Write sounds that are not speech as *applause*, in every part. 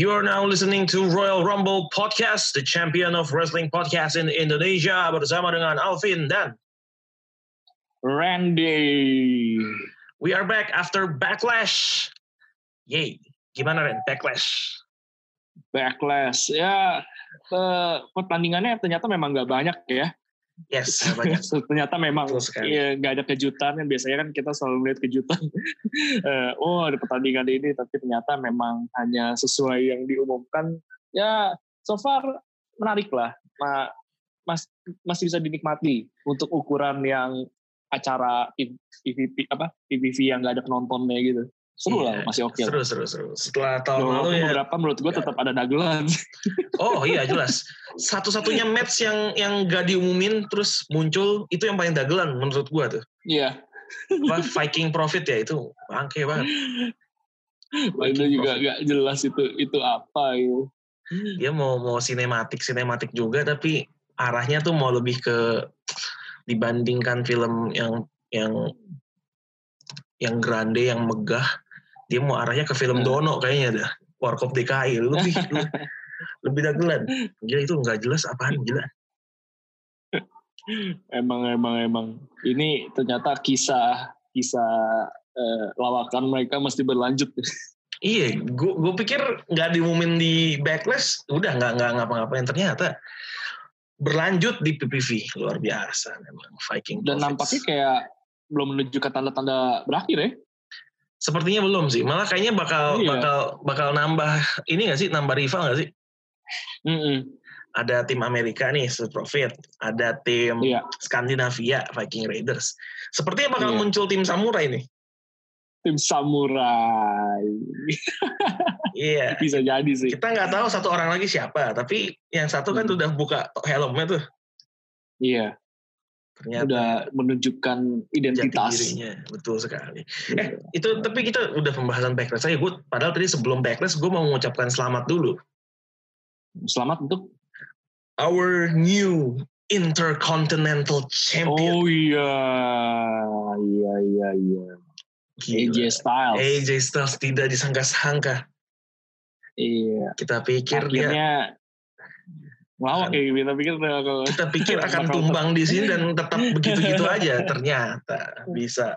You are now listening to Royal Rumble Podcast, the champion of wrestling podcast in Indonesia bersama dengan Alvin dan Randy. we are back after Backlash. Yay. Gimana Ren? Backlash. Backlash. Ya, eh, pertandingannya ternyata memang nggak banyak ya. Yes, banyak. ternyata memang Betul sekali. ya, nggak ada kejutan. Yang biasanya kan kita selalu melihat kejutan. *laughs* Eh, oh, ada pertandingan ini, tapi ternyata memang hanya sesuai yang diumumkan. Ya, so far menarik lah. Ma- Mas, masih bisa dinikmati untuk ukuran yang acara PVP apa PVV yang nggak ada penontonnya gitu. Seru lah, Iya, masih oke. lah. Seru, seru, seru. Setelah tahun Walaupun lalu ya. beberapa menurut gue tetap ada dagelan. *laughs* Oh iya jelas. Satu-satunya match yang yang gak diumumin terus muncul itu yang paling dagelan menurut gua tuh. Iya. Apa, Viking Profit ya itu bangke banget. *laughs* itu juga nggak jelas itu itu apa itu. Dia mau mau sinematik sinematik juga tapi arahnya tuh mau lebih ke dibandingkan film yang yang yang grande yang megah dia mau arahnya ke film Hmm. Dono kayaknya dah Warkop DKI lebih *laughs* lebih dagelan gila itu nggak jelas apaan gila Emang emang emang ini ternyata kisah kisah eh, lawakan mereka mesti berlanjut. *laughs* Iya, gue gue pikir nggak diumumin di backlash, udah nggak nggak ngapa-ngapain ternyata berlanjut di PPV luar biasa memang Viking. Dan Profits. nampaknya kayak belum menunjukkan tanda-tanda berakhir ya. Sepertinya belum sih, malah kayaknya bakal Iya. bakal bakal nambah ini nggak sih, nambah rival nggak sih? Mm-mm. Ada tim Amerika nih, Street Profit, ada tim Iya. Skandinavia, Viking Raiders. Sepertinya bakal Iya. muncul tim Samurai nih. Tim samurai Iya. *laughs* bisa jadi sih. Kita nggak tahu satu orang lagi siapa, tapi yang satu kan Hmm. udah buka helmnya tuh. Iya, Ternyata udah menunjukkan jati identitas. dirinya betul sekali Iya. itu tapi kita udah pembahasan backlash saya gue padahal tadi sebelum backlash gue mau mengucapkan selamat dulu Selamat untuk our new intercontinental champion Oh iya, iya iya iya. AJ Gila. Styles. AJ Styles tidak disangka-sangka Iya. kita pikir dia Akhirnya ngelawak ya, kita pikir kita *laughs* pikir akan tumbang di sini *laughs* dan tetap begitu-gitu aja ternyata bisa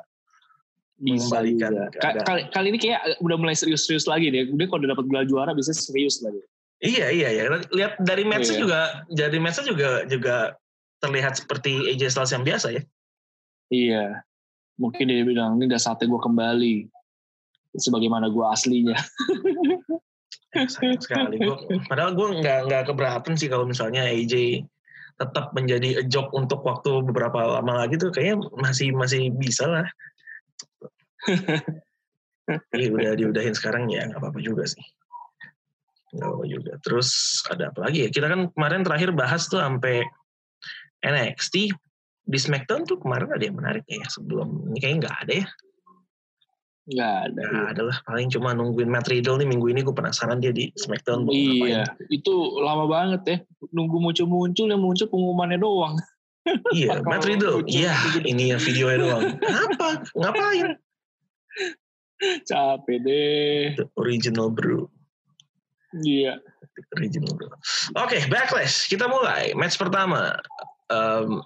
bisa juga. Kali, kali ini kayak udah mulai serius-serius lagi deh. Udah kalau udah dapat gelar juara bisa serius lagi. iya iya iya lihat dari match Iya. juga dari match juga juga terlihat seperti AJ Styles yang biasa ya Iya. Mungkin dia bilang ini udah saatnya gue kembali sebagaimana gue aslinya. *laughs* sayang sekali. Gua, padahal gue nggak nggak keberatan sih kalau misalnya AJ tetap menjadi a job untuk waktu beberapa lama lagi tuh kayaknya masih masih bisa lah. *laughs* Iya udah diudahin sekarang ya nggak apa-apa juga sih. Nggak apa juga. Terus ada apa lagi ya? Kita kan kemarin terakhir bahas tuh sampai NXT di SmackDown tuh kemarin ada yang menarik ya sebelum ini kayaknya nggak ada ya Nggak ada. nggak ada lah paling cuma nungguin Matt Riddle nih minggu ini gue penasaran dia di SmackDown mau ngapain. Iya, itu lama banget ya. Nunggu muncul-muncul yang muncul pengumumannya doang. *laughs* Iya, Matt Riddle. Iya, ini ya videonya doang. Apa? Ngapain? *laughs* Capek deh. The original bro. Iya. The original bro. Oke, backlash. Kita mulai. Match pertama. Em,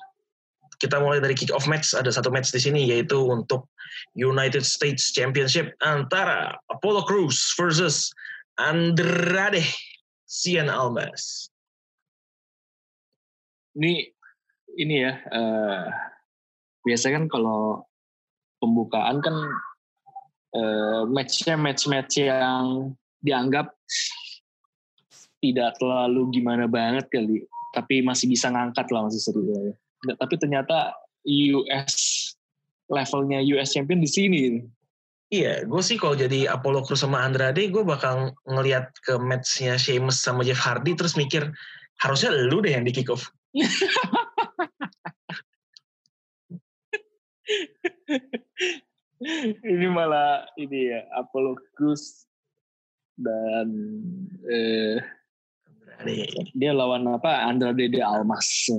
kita mulai dari kick off match. Ada satu match di sini yaitu untuk United States Championship antara Apollo Crews versus Andrade Cien Almas. Ini ini ya. eh biasanya kan kalau pembukaan kan eh, matchnya match-match yang dianggap tidak terlalu gimana banget kali, tapi masih bisa ngangkat lah masih seru ya. Tapi ternyata US levelnya US champion di sini. Iya, gue sih kalau jadi Apollo Crews sama Andrade, gue bakal ngelihat ke matchnya Sheamus sama Jeff Hardy, terus mikir, harusnya lu deh yang di kick off. *laughs* ini malah ini ya Apollo Crews dan eh, Andrade. dia lawan apa Andrade de Almas.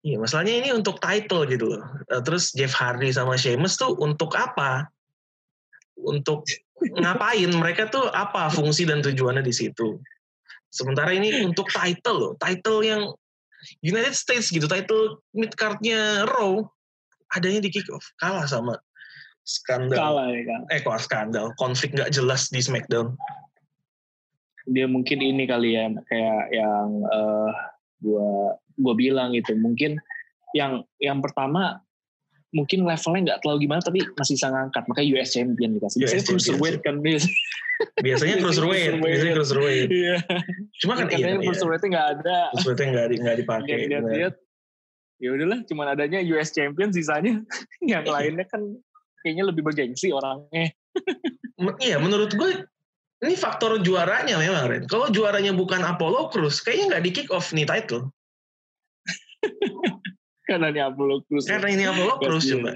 Iya, masalahnya ini untuk title gitu loh. Eh, Terus Jeff Hardy sama Sheamus tuh untuk apa? Untuk ngapain mereka tuh apa fungsi dan tujuannya di situ sementara ini untuk title loh title yang United States gitu title mid cardnya Raw adanya di kick off kalah sama skandal Kalah ya kan. eh kok skandal konflik nggak jelas di SmackDown Dia mungkin ini kali ya kayak yang eh gua gua bilang gitu. Mungkin yang yang pertama mungkin levelnya nggak terlalu gimana tapi masih bisa ngangkat makanya US champion dikasih. US Biasanya cruiserweight kan biasanya *laughs* cruiserweight biasanya cruiserweight Iya. cuma kan Katanya iya. cruiserweightnya nggak ada. cruiserweightnya nggak di, nggak dipakai. Ya udahlah, cuman adanya US champion sisanya *laughs* yang lainnya kan kayaknya lebih bergengsi orangnya. Iya, menurut gue ini faktor juaranya memang Ren. Kalau juaranya bukan Apollo Crews, kayaknya nggak di kick off nih title. *laughs* Karena ini Apollo Crews. Karena ini Apollo Kasian. coba.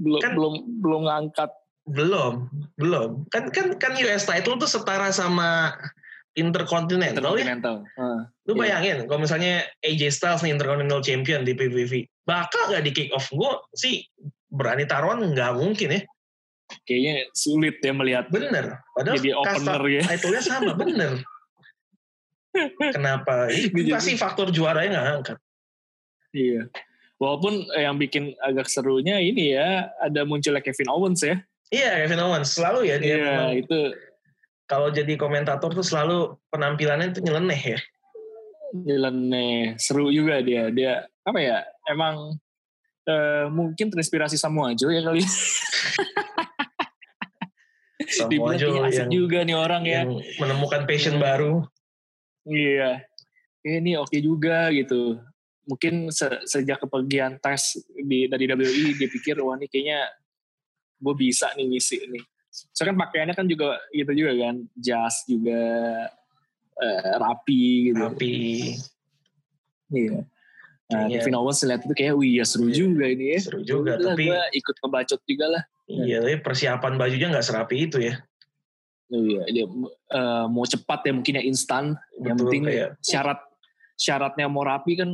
Belum Kan- belum belum ngangkat. Belum, belum. Kan kan kan US title tuh setara sama Intercontinental ya. Intercontinental. Heeh. Lu Iya. bayangin kalau misalnya AJ Styles nih Intercontinental Champion di PPV, bakal nggak di kick off? Gue sih berani taruhan nggak mungkin ya. Kayaknya sulit ya melihat Bener. Padahal Jadi opener ya. title-nya sama, *laughs* bener. Kenapa? Ini pasti faktor juaranya nggak angkat. Iya. Walaupun yang bikin agak serunya ini ya ada munculnya Kevin Owens ya. Iya, Kevin Owens selalu ya dia Iya, memang itu kalau jadi komentator tuh selalu penampilannya tuh nyeleneh ya. nyeleneh seru juga dia. Dia apa ya? Emang eh, mungkin terinspirasi Samoa Joe ya kali. *laughs* Dibilang asik yang, juga nih orang ya. yang menemukan passion baru. Iya. Eh, ini oke juga gitu. Mungkin se- sejak kepergian tes di dari WWE dia pikir wah ini kayaknya gue bisa nih ngisi nih. Soalnya kan pakaiannya kan juga gitu juga kan, jas juga eh, rapi gitu. Tapi Iya. Nah. Kevin Owens lihat itu kayak, wih ya seru Iya. juga ini ya. seru juga. Udah, tapi ikut ngebacot juga lah. Iya, tapi persiapan bajunya nggak serapi itu ya. Iya, dia eh, mau cepat ya mungkin ya instan. Yang penting kayak syarat syaratnya mau rapi kan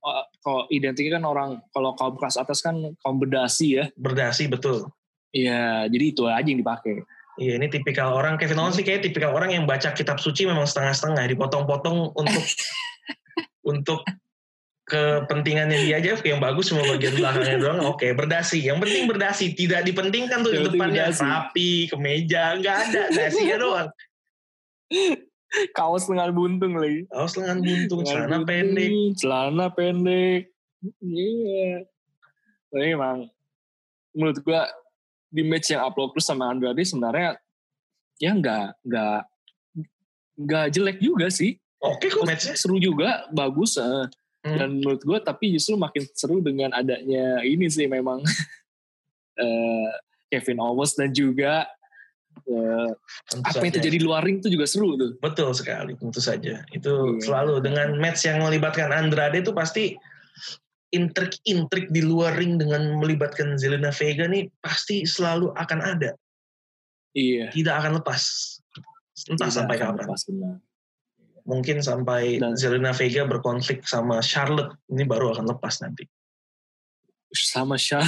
eh, kalau identiknya kan orang kalau kaum kelas atas kan kaum bedasi ya. berdasi betul. Iya, jadi itu aja yang dipakai. Iya, ini tipikal orang Kevin Owens sih kayak tipikal orang yang baca kitab suci memang setengah-setengah, dipotong-potong untuk *laughs* untuk kepentingannya dia aja yang bagus semua bagian belakangnya doang oke berdasi yang penting berdasi tidak dipentingkan tuh Yang depannya berdasi. rapi kemeja nggak ada dasinya doang *laughs* Kaos lengan buntung lagi. kaos lengan buntung Lengan celana buntung, pendek Celana pendek. Iya. Tapi emang menurut gua di match yang upload plus sama Andrade sebenarnya ya nggak nggak nggak jelek juga sih. oke kok matchnya Seru juga, bagus. eh. Hmm. Dan menurut gua tapi justru makin seru dengan adanya ini sih memang *laughs* eh, Kevin Owens dan juga Tentu apa yang terjadi di luar ring itu juga seru tuh. betul sekali tentu saja itu Iya. selalu dengan match yang melibatkan Andrade itu pasti intrik-intrik di luar ring dengan melibatkan Zelina Vega nih pasti selalu akan ada Iya. tidak akan lepas entah Tidak sampai kapan lepas, benar. Mungkin sampai Dan- Zelina Vega berkonflik sama Charlotte ini baru akan lepas nanti. Sama Shah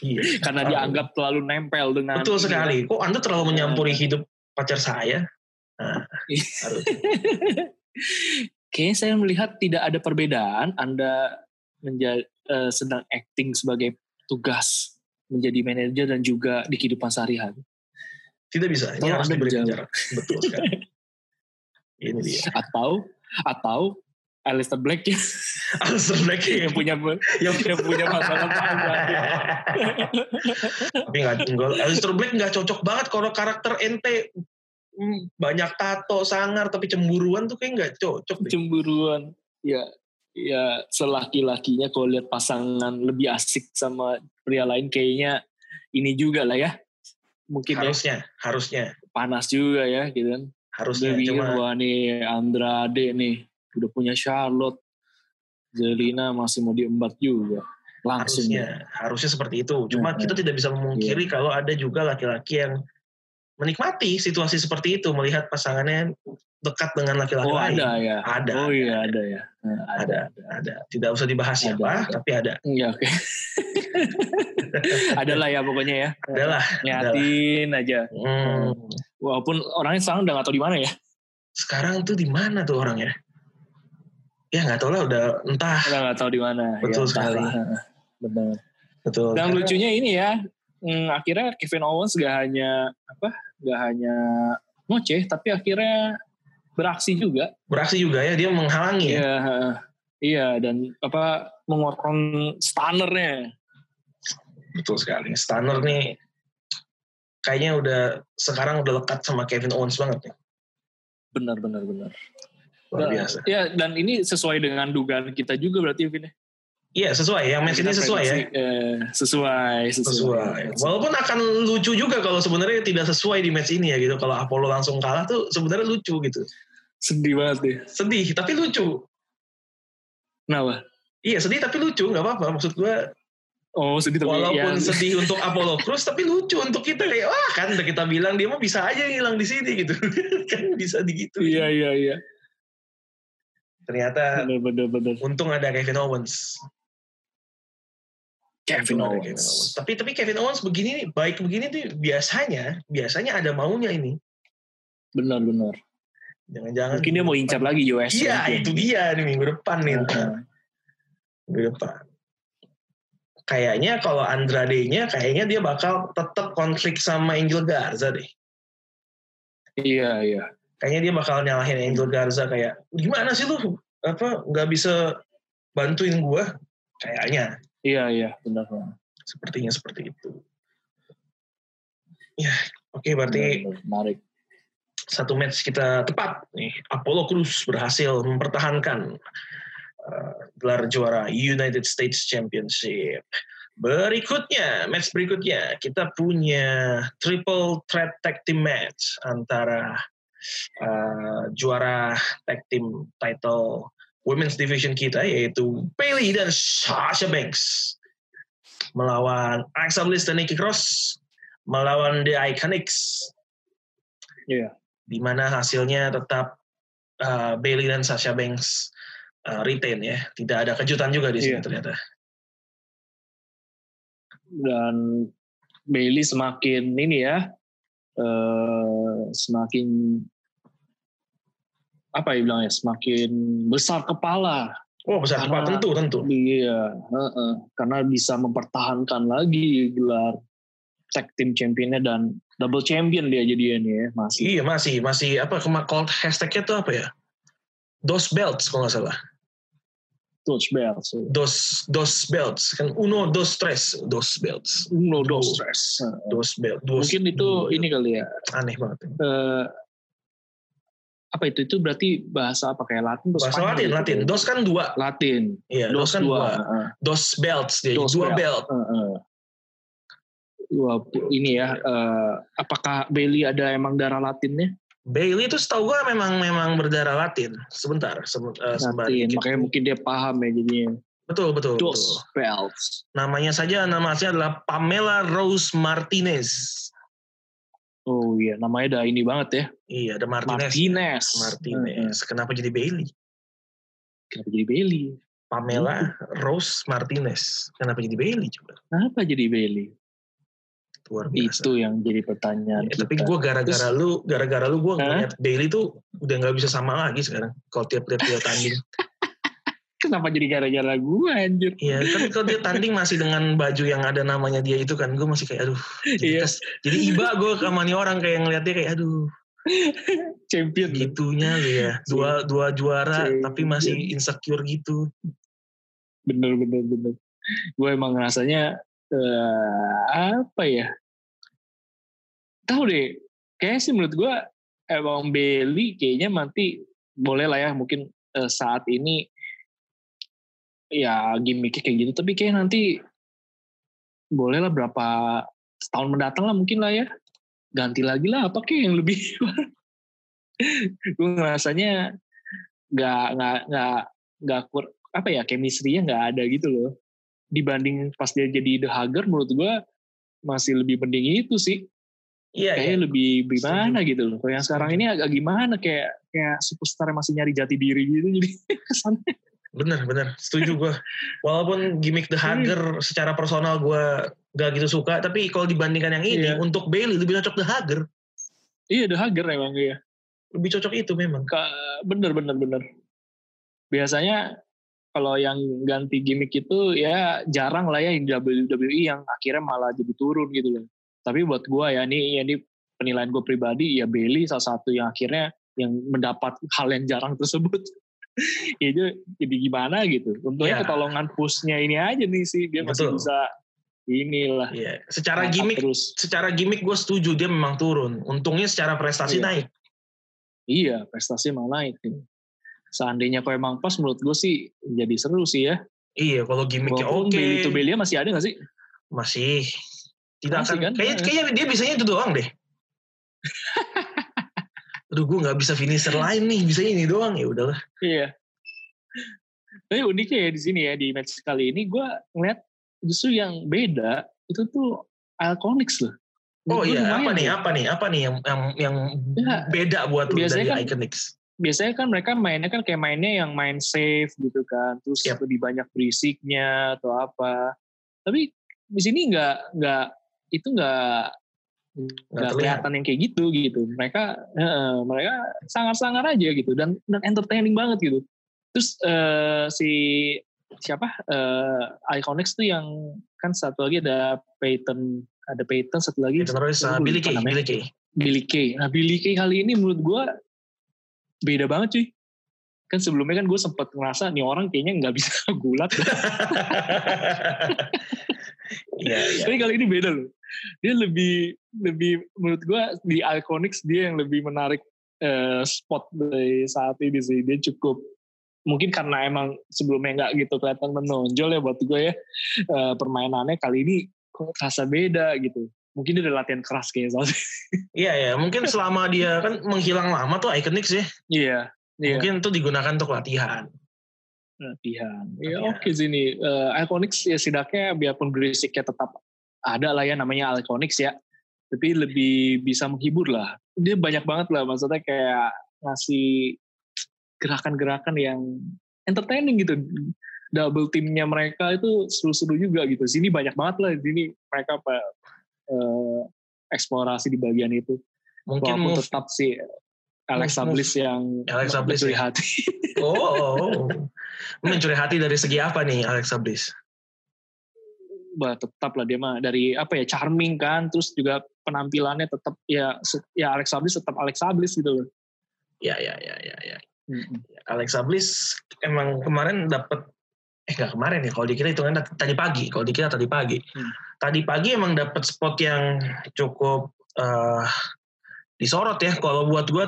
iya. *laughs* Karena dianggap terlalu nempel dengan betul sekali. kok anda terlalu menyampuri hidup pacar saya? Nah, *laughs* Iya. Kayaknya saya melihat tidak ada perbedaan Anda menja- eh, sedang acting sebagai tugas menjadi manajer dan juga di kehidupan sehari-hari. tidak bisa. Ini Tolong Anda dijawab. jarak betul sekali *laughs* ini dia *laughs* Atau atau Alistair Black ya, *laughs* Alistair Black yang punya yang *laughs* yang punya pasangan panjang. tapi nggak Alistair Black nggak cocok banget kalau karakter ente hmm, banyak tato sangar tapi cemburuan tuh kayak nggak cocok deh. cemburuan. Ya ya selaki-lakinya kalau lihat pasangan lebih asik sama pria lain kayaknya ini juga lah ya. Mungkin ya harusnya harusnya panas juga ya gitu kan. Harusnya bikin cuma wah nih Andrade nih udah punya Charlotte, Zelina masih mau diembat juga langsung. harusnya harusnya seperti itu. Cuma Hmm, kita tidak bisa memungkiri kalau ada juga laki-laki yang menikmati situasi seperti itu melihat pasangannya dekat dengan laki-laki Oh lain. ada ya. Ada. Oh iya ada ya. Nah, Ada, ada. Tidak usah dibahas Ada, siapa, ada. tapi ada. Iya oke. *laughs* Adalah ya pokoknya ya. Adalah. Nyatin aja. Hmm, Walaupun orangnya sekarang udah gak tahu di mana ya. sekarang tuh di mana tuh orangnya? Ya nggak tahu lah, udah entah. Udah gak tahu di mana. Betul ya, sekali. Benar. Betul. Dan Karena- lucunya ini ya, hmm, akhirnya Kevin Owens gak hanya apa, gak hanya ngoceh, tapi akhirnya beraksi juga. beraksi juga ya, dia menghalangi ya. Iya, iya dan apa mengeluarkan stunnernya. Betul sekali. Stunner nih kayaknya udah sekarang udah lekat sama Kevin Owens banget ya. Benar, benar, benar. Luar biasa. Ya dan ini sesuai dengan dugaan kita juga berarti Vin. Ya? Iya sesuai. Yang match ini sesuai ya. eh, sesuai, sesuai. Sesuai. Walaupun akan lucu juga kalau sebenarnya tidak sesuai di match ini ya gitu. Kalau Apollo langsung kalah tuh sebenarnya lucu gitu. Sedih banget deh. Sedih tapi lucu. Kenapa? Iya sedih tapi lucu nggak apa-apa. Maksud gue Oh sedih tapi walaupun ya, sedih *laughs* untuk Apollo Crews tapi lucu untuk kita kayak wah kan udah kita bilang dia mah bisa aja hilang di sini gitu *laughs* kan bisa digitu. Iya iya iya. Ternyata Benar benar benar. untung ada Kevin Owens. Kevin Untung ada Owens. Tapi tapi Kevin Owens begini nih, baik begini tuh biasanya biasanya ada maunya ini. Benar benar. Jangan-jangan Mungkin dia mau incar lagi US. Iya itu dia nih minggu depan nih. Heeh. Minggu depan. Kayaknya kalau Andrade-nya kayaknya dia bakal tetap konflik sama Angel Garza deh. Iya iya. Kayaknya dia bakal nyalahin Angel Garza kayak gimana sih lu apa nggak bisa bantuin gua? Kayaknya Iya iya benar. sepertinya seperti itu. Ya, oke berarti Benar, benar. Menarik. satu match kita tepat nih. Apollo Crews berhasil mempertahankan uh, gelar juara United States Championship. Berikutnya, match berikutnya kita punya triple threat tag team match antara uh, juara tag team title women's division kita yaitu Bailey dan Sasha Banks melawan Alexa Bliss dan Nikki Cross melawan The Iconics Iya. di mana hasilnya tetap uh, Bailey dan Sasha Banks uh, retain ya. Tidak ada kejutan juga di sini Iya. ternyata. dan Bailey semakin ini ya eh, semakin apa ya bilangnya semakin besar kepala Oh besar Karena- kepala tentu tentu. iya heeh. karena bisa mempertahankan lagi gelar tag team championnya dan double champion dia jadinya nih ya masih Iya masih masih apa kema called hashtagnya tuh apa ya? Dos belts kalau nggak salah. touch belt so. Dos dos belts kan uno dos tres dos belts. no Duo. dos. Dos belt. Dos, mungkin itu ini kali ya aneh banget. eh, apa itu itu berarti bahasa apa kayak Latin Bahasa Spanyol Latin gitu? Latin. Dos kan dua. Latin Iya dos, dos kan dua. dua. Dos belts dia. Dos dua belt. belt. Heeh. Wah, ini ya, eh, apakah Bailey ada emang darah Latinnya? Bailey itu setahu gua memang memang berdarah Latin. Sebentar, seben- eh, Latin, kita- makanya mungkin dia paham ya jadinya. Betul betul. betul. Dos belts. Namanya saja nama aslinya adalah Pamela Rose Martinez. Oh iya, namanya udah ini banget ya. Iya, ada Martinez. Martinez. Martinez. Kenapa jadi Bailey? Kenapa jadi Bailey? Pamela Rose Martinez. Kenapa jadi Bailey juga? Kenapa jadi Bailey? Luar biasa. Itu yang jadi pertanyaan Ya, tapi gue gara-gara lu, gara-gara lu gue ngeliat Bailey tuh udah nggak bisa sama lagi sekarang. Kalau tiap-tiap dia tanding. *laughs* Kenapa jadi gara-gara gue anjir? Iya, kan kalau dia tanding masih dengan baju yang ada namanya dia itu kan, gue masih kayak aduh. Jadi, Iya. kes- jadi iba gue sama nih orang kayak ngeliat dia kayak aduh. *laughs* Champion. Gitunya lu ya. *laughs* Dua dua juara Champion. tapi masih insecure gitu. Bener, bener, bener. Gue emang ngerasanya, eh, apa ya? Tahu deh, kayaknya sih menurut gue emang Bailey kayaknya nanti boleh lah ya mungkin eh, saat ini ya gimmicknya kayak gitu. Tapi kayak nanti boleh lah berapa setahun mendatang lah mungkin lah ya. Ganti lagi lah apa kayak yang lebih *laughs* gue ngerasanya nggak nggak nggak nggak kur apa ya chemistry-nya nggak ada gitu loh. Dibanding pas dia jadi The Hugger menurut gue masih lebih mending itu sih. Iya, iya. kayaknya lebih gimana gitu loh. Kalau yang sekarang ini agak gimana kayak kayak superstar yang masih nyari jati diri gitu jadi *laughs* kesannya Bener, bener. Setuju gue. Walaupun gimmick The Hugger secara personal gue gak gitu suka, tapi kalau dibandingkan yang ini, Iya. untuk Bailey lebih cocok The Hugger. iya The Hugger emang iya Lebih cocok itu memang. Ka- bener bener bener biasanya kalau yang ganti gimmick itu ya jarang lah ya di WWE yang akhirnya malah jadi turun gitu loh tapi buat gua ya ini ya ini penilaian gue pribadi ya Bailey salah satu yang akhirnya yang mendapat hal yang jarang tersebut *laughs* itu jadi gimana gitu untungnya Ya. ketolongan pushnya ini aja nih sih dia masih Betul. bisa inilah Iya. Secara ngangkat gimmick, terus secara gimmick gue setuju dia memang turun. Untungnya secara prestasi Iya. naik. iya prestasi malah naik seandainya kok emang pas menurut gue sih jadi seru sih ya Iya, kalau gimmicknya oke. Bailey to Bailey masih ada gak sih? Masih. Tidak Masih akan. kan? Kayaknya, kayaknya dia bisanya itu doang deh. *laughs* Aduh, gue nggak bisa finisher lain nih. Bisa ini doang ya udahlah. Iya. Tapi uniknya ya di sini ya di match kali ini gue ngeliat justru yang beda itu tuh Iconics loh. Oh iya, apa nih? ya. Apa nih? Apa nih yang yang yang Ya, beda buat lu biasanya dari kan- Iconics? Biasanya kan mereka mainnya kan kayak mainnya yang main safe gitu kan, terus Yap. lebih banyak berisiknya atau apa. Tapi di sini nggak nggak itu nggak nggak terlihat. kelihatan yang kayak gitu gitu. Mereka eh, mereka sangar-sangar aja gitu dan dan entertaining banget gitu. Terus eh, si siapa eh Iconics tuh yang kan satu lagi ada Peyton ada Peyton satu lagi Itu terus uh, Billy Kay. Billy Kay. Billy Kay. Nah Billy Kay kali ini menurut gue beda banget cuy. Kan sebelumnya kan gue sempat ngerasa nih orang kayaknya nggak bisa *laughs* gulat. *laughs* Iya, iya. Tapi kali ini beda loh. Dia lebih lebih menurut gue di Iconics dia yang lebih menarik eh, spot dari saat ini sih. Dia cukup mungkin karena emang sebelumnya nggak gitu kelihatan menonjol ya buat gue ya Eh, permainannya kali ini kok terasa beda gitu. Mungkin dia udah latihan keras kayaknya soalnya. Iya, ya. Mungkin selama dia kan menghilang lama tuh Iconics ya. Iya. Iya. Mungkin itu digunakan untuk latihan. latihan. Ya oke sih nih. Eh, Iconics ya setidaknya biarpun berisiknya tetap ada lah ya namanya Iconics ya. Tapi lebih bisa menghibur lah. Dia banyak banget lah maksudnya kayak ngasih gerakan-gerakan yang entertaining gitu. Double timnya mereka itu seru-seru juga gitu. Sini banyak banget lah. Sini mereka apa eh, eksplorasi di bagian itu. Mungkin Walaupun move. tetap si Alexa move- Bliss yang Alexa Bliss mencuri ya. hati. *laughs* Oh, mencuri hati dari segi apa nih Alexa Bliss? Bah tetap lah dia mah dari apa ya charming kan terus juga penampilannya tetap ya ya Alexa Bliss tetap Alexa Bliss gitu loh. Ya, ya, ya, ya, ya. Mm-mm. Alexa Bliss emang kemarin dapat eh nggak kemarin ya kalau dikira hitungan tadi pagi kalau dikira tadi pagi Hmm. tadi pagi emang dapat spot yang cukup eh, disorot ya kalau buat gue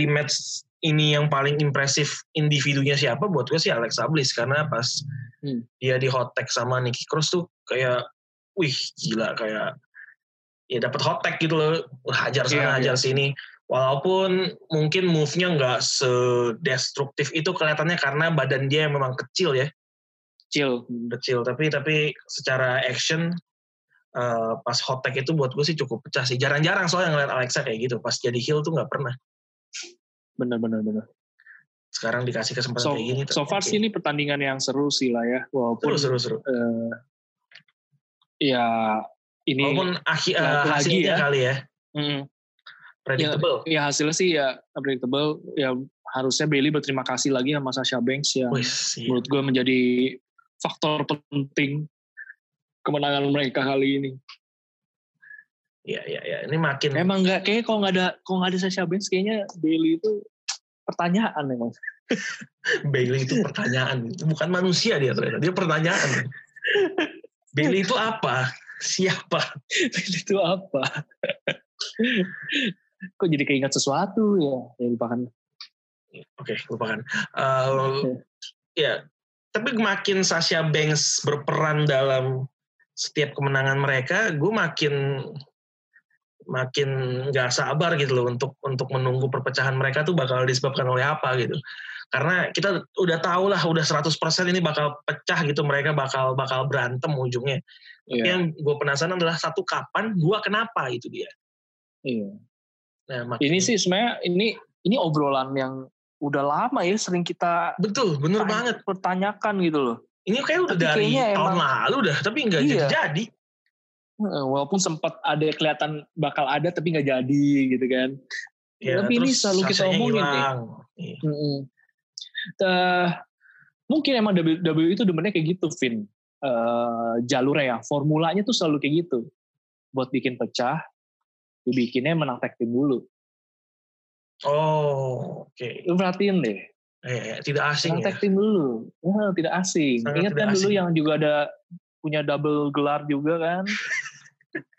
di match ini yang paling impresif individunya siapa buat gue sih Alexa Bliss karena pas Hmm. dia di hot tag sama Nikki Cross tuh kayak wih gila kayak ya dapat hot tag gitu loh hajar sana Iya, hajar sini walaupun mungkin move-nya nggak sedestruktif itu kelihatannya karena badan dia memang kecil ya Chill. kecil tapi tapi secara action eh, pas hot tag itu buat gue sih cukup pecah sih jarang-jarang soalnya ngeliat Alexa kayak gitu pas jadi heel tuh nggak pernah Bener bener bener. Sekarang dikasih kesempatan So, kayak gini so far sih ini pertandingan yang seru sih lah ya walaupun seru seru seru eh, ya ini walaupun akhir eh, lagi-lagi hasilnya ya. kali ya mm, predictable ya hasilnya sih ya unpredictable ya harusnya Bailey berterima kasih lagi sama Sasha Banks yang Wis, iya. menurut gue menjadi faktor penting kemenangan mereka kali ini. Iya iya iya. Ini makin Emang nggak kayak kalau nggak ada kalau nggak ada Sasha Banks kayaknya Bailey itu pertanyaan emang. *laughs* Bailey itu pertanyaan. Bukan manusia dia ternyata. Dia pertanyaan. Bailey itu apa? Siapa? Bailey itu apa? Kok jadi keinget sesuatu ya? Ya lupakan. Oke, lupakan. Uh, ya, tapi makin Sasha Banks berperan dalam setiap kemenangan mereka, gue makin makin nggak sabar gitu loh untuk untuk menunggu perpecahan mereka tuh bakal disebabkan oleh apa gitu. Karena kita udah tahu lah, udah 100% ini bakal pecah gitu, mereka bakal bakal berantem ujungnya. Iya. Yang gue penasaran adalah satu kapan, dua kenapa itu dia. iya. Nah, makin, Ini sih sebenarnya ini ini obrolan yang udah lama ya sering kita Betul, bener tanya- banget. pertanyakan gitu loh. Ini kayak udah Tapi dari tahun emang- lalu dah, tapi nggak Iya. jadi-jadi. Walaupun sempat ada kelihatan bakal ada tapi nggak jadi gitu kan. Ya, Tapi ini selalu kita omongin nih. Iya. Mm-mm. Eh, mungkin emang WWE itu demennya kayak gitu, Vin. Eh, jalurnya ya, formulanya tuh selalu kayak gitu. Buat bikin pecah, dibikinnya menang tag team dulu. Oh, oke. Lu perhatiin deh, Eh, tidak asing menang ya. tag team dulu. Wah, tidak asing. Sangat Ingat tidak kan dulu asing. yang juga ada punya double gelar juga kan? *laughs*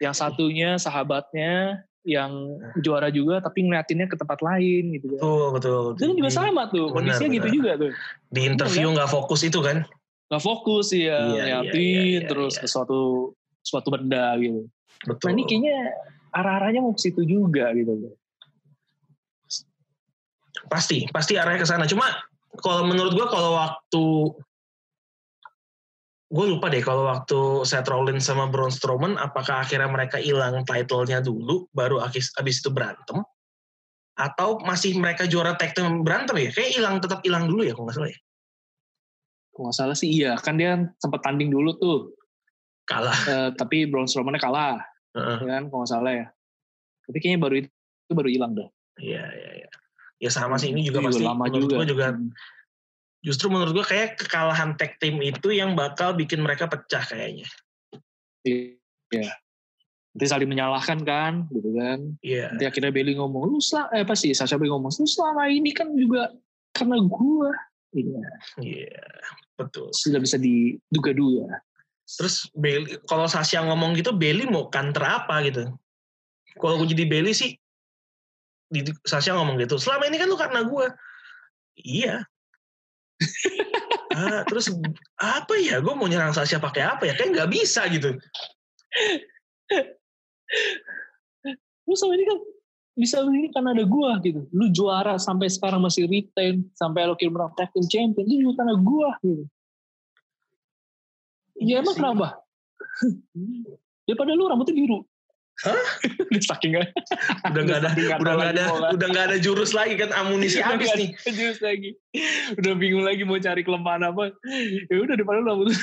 yang satunya sahabatnya yang juara juga tapi ngeliatinnya ke tempat lain gitu kan. Betul, betul. Itu kan juga sama tuh, benar, kondisinya gitu benar. juga tuh. Di interview nggak fokus itu kan? nggak fokus ya Iya, iya, ngeliatin iya, iya, terus iya. ke suatu suatu benda gitu. Betul. Nah ini kayaknya arah-arahnya mau ke situ juga gitu. Pasti, pasti arahnya ke sana. Cuma kalau menurut gua kalau waktu gue lupa deh kalau waktu Seth Rollins sama Braun Strowman apakah akhirnya mereka hilang title-nya dulu baru abis, abis itu berantem atau masih mereka juara tag team berantem ya kayak hilang tetap hilang dulu ya kalau nggak salah ya Kalau nggak salah sih iya, kan dia sempat tanding dulu tuh, kalah Eh, tapi Braun Strowman kalah, Heeh. ya kan kalau nggak salah ya. Tapi kayaknya baru itu, itu baru hilang dah. iya iya iya ya sama sih ini juga Itu pasti lama juga. juga Hmm. Justru menurut gua kayak kekalahan tag team itu yang bakal bikin mereka pecah kayaknya Iya. Nanti saling menyalahkan kan, gitu kan. iya Nanti akhirnya Bailey ngomong, lu selama, eh apa sih, Sasha Bailey ngomong, lu selama ini kan juga karena gua. Iya, iya betul sudah bisa diduga-duga. Terus Bailey, kalau Sasha ngomong gitu, Bailey mau counter apa gitu? Kalau gue jadi Bailey sih, di, Sasha ngomong gitu. Selama ini kan lu karena gue. Iya. Ah, terus apa ya? Gue mau nyerang Sasha pakai apa ya? Kayak nggak bisa gitu. Lu selama ini kan bisa begini karena ada gua gitu. Lu juara sampai sekarang masih retain, sampai lo menang tag team champion, itu juga karena gua gitu. Ya emang sih. kenapa? *laughs* Daripada lu rambutnya biru. Hah? *laughs* Udah saking gak Udah nggak ada, udah nggak ada, udah nggak ada jurus lagi kan amunisi habis nih. Jurus lagi. Udah bingung lagi mau cari kelemahan apa. Ya udah daripada lu. *laughs*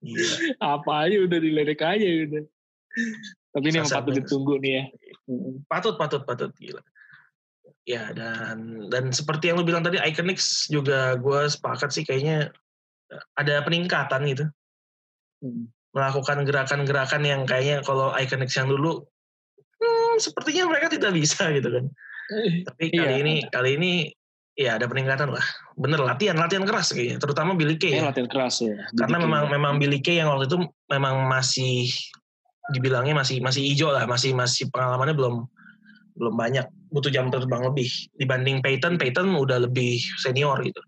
Gila. apa aja udah diledek aja udah. Tapi ini yang patut ditunggu nih ya. Patut patut patut gila ya dan dan seperti yang lu bilang tadi Iconics juga gue sepakat sih kayaknya eh, ada peningkatan gitu Hmm. melakukan gerakan-gerakan yang kayaknya kalau Iconics yang dulu hmm, sepertinya mereka tidak bisa gitu kan tapi kali Iya. ini kali ini ya ada peningkatan lah bener latihan latihan keras kayaknya terutama Billy Kay ya. latihan keras ya. karena Bikin- memang memang Billy Kay yang waktu itu memang masih dibilangnya masih masih hijau lah masih masih pengalamannya belum belum banyak butuh jam terbang lebih dibanding Peyton Peyton udah lebih senior gitu.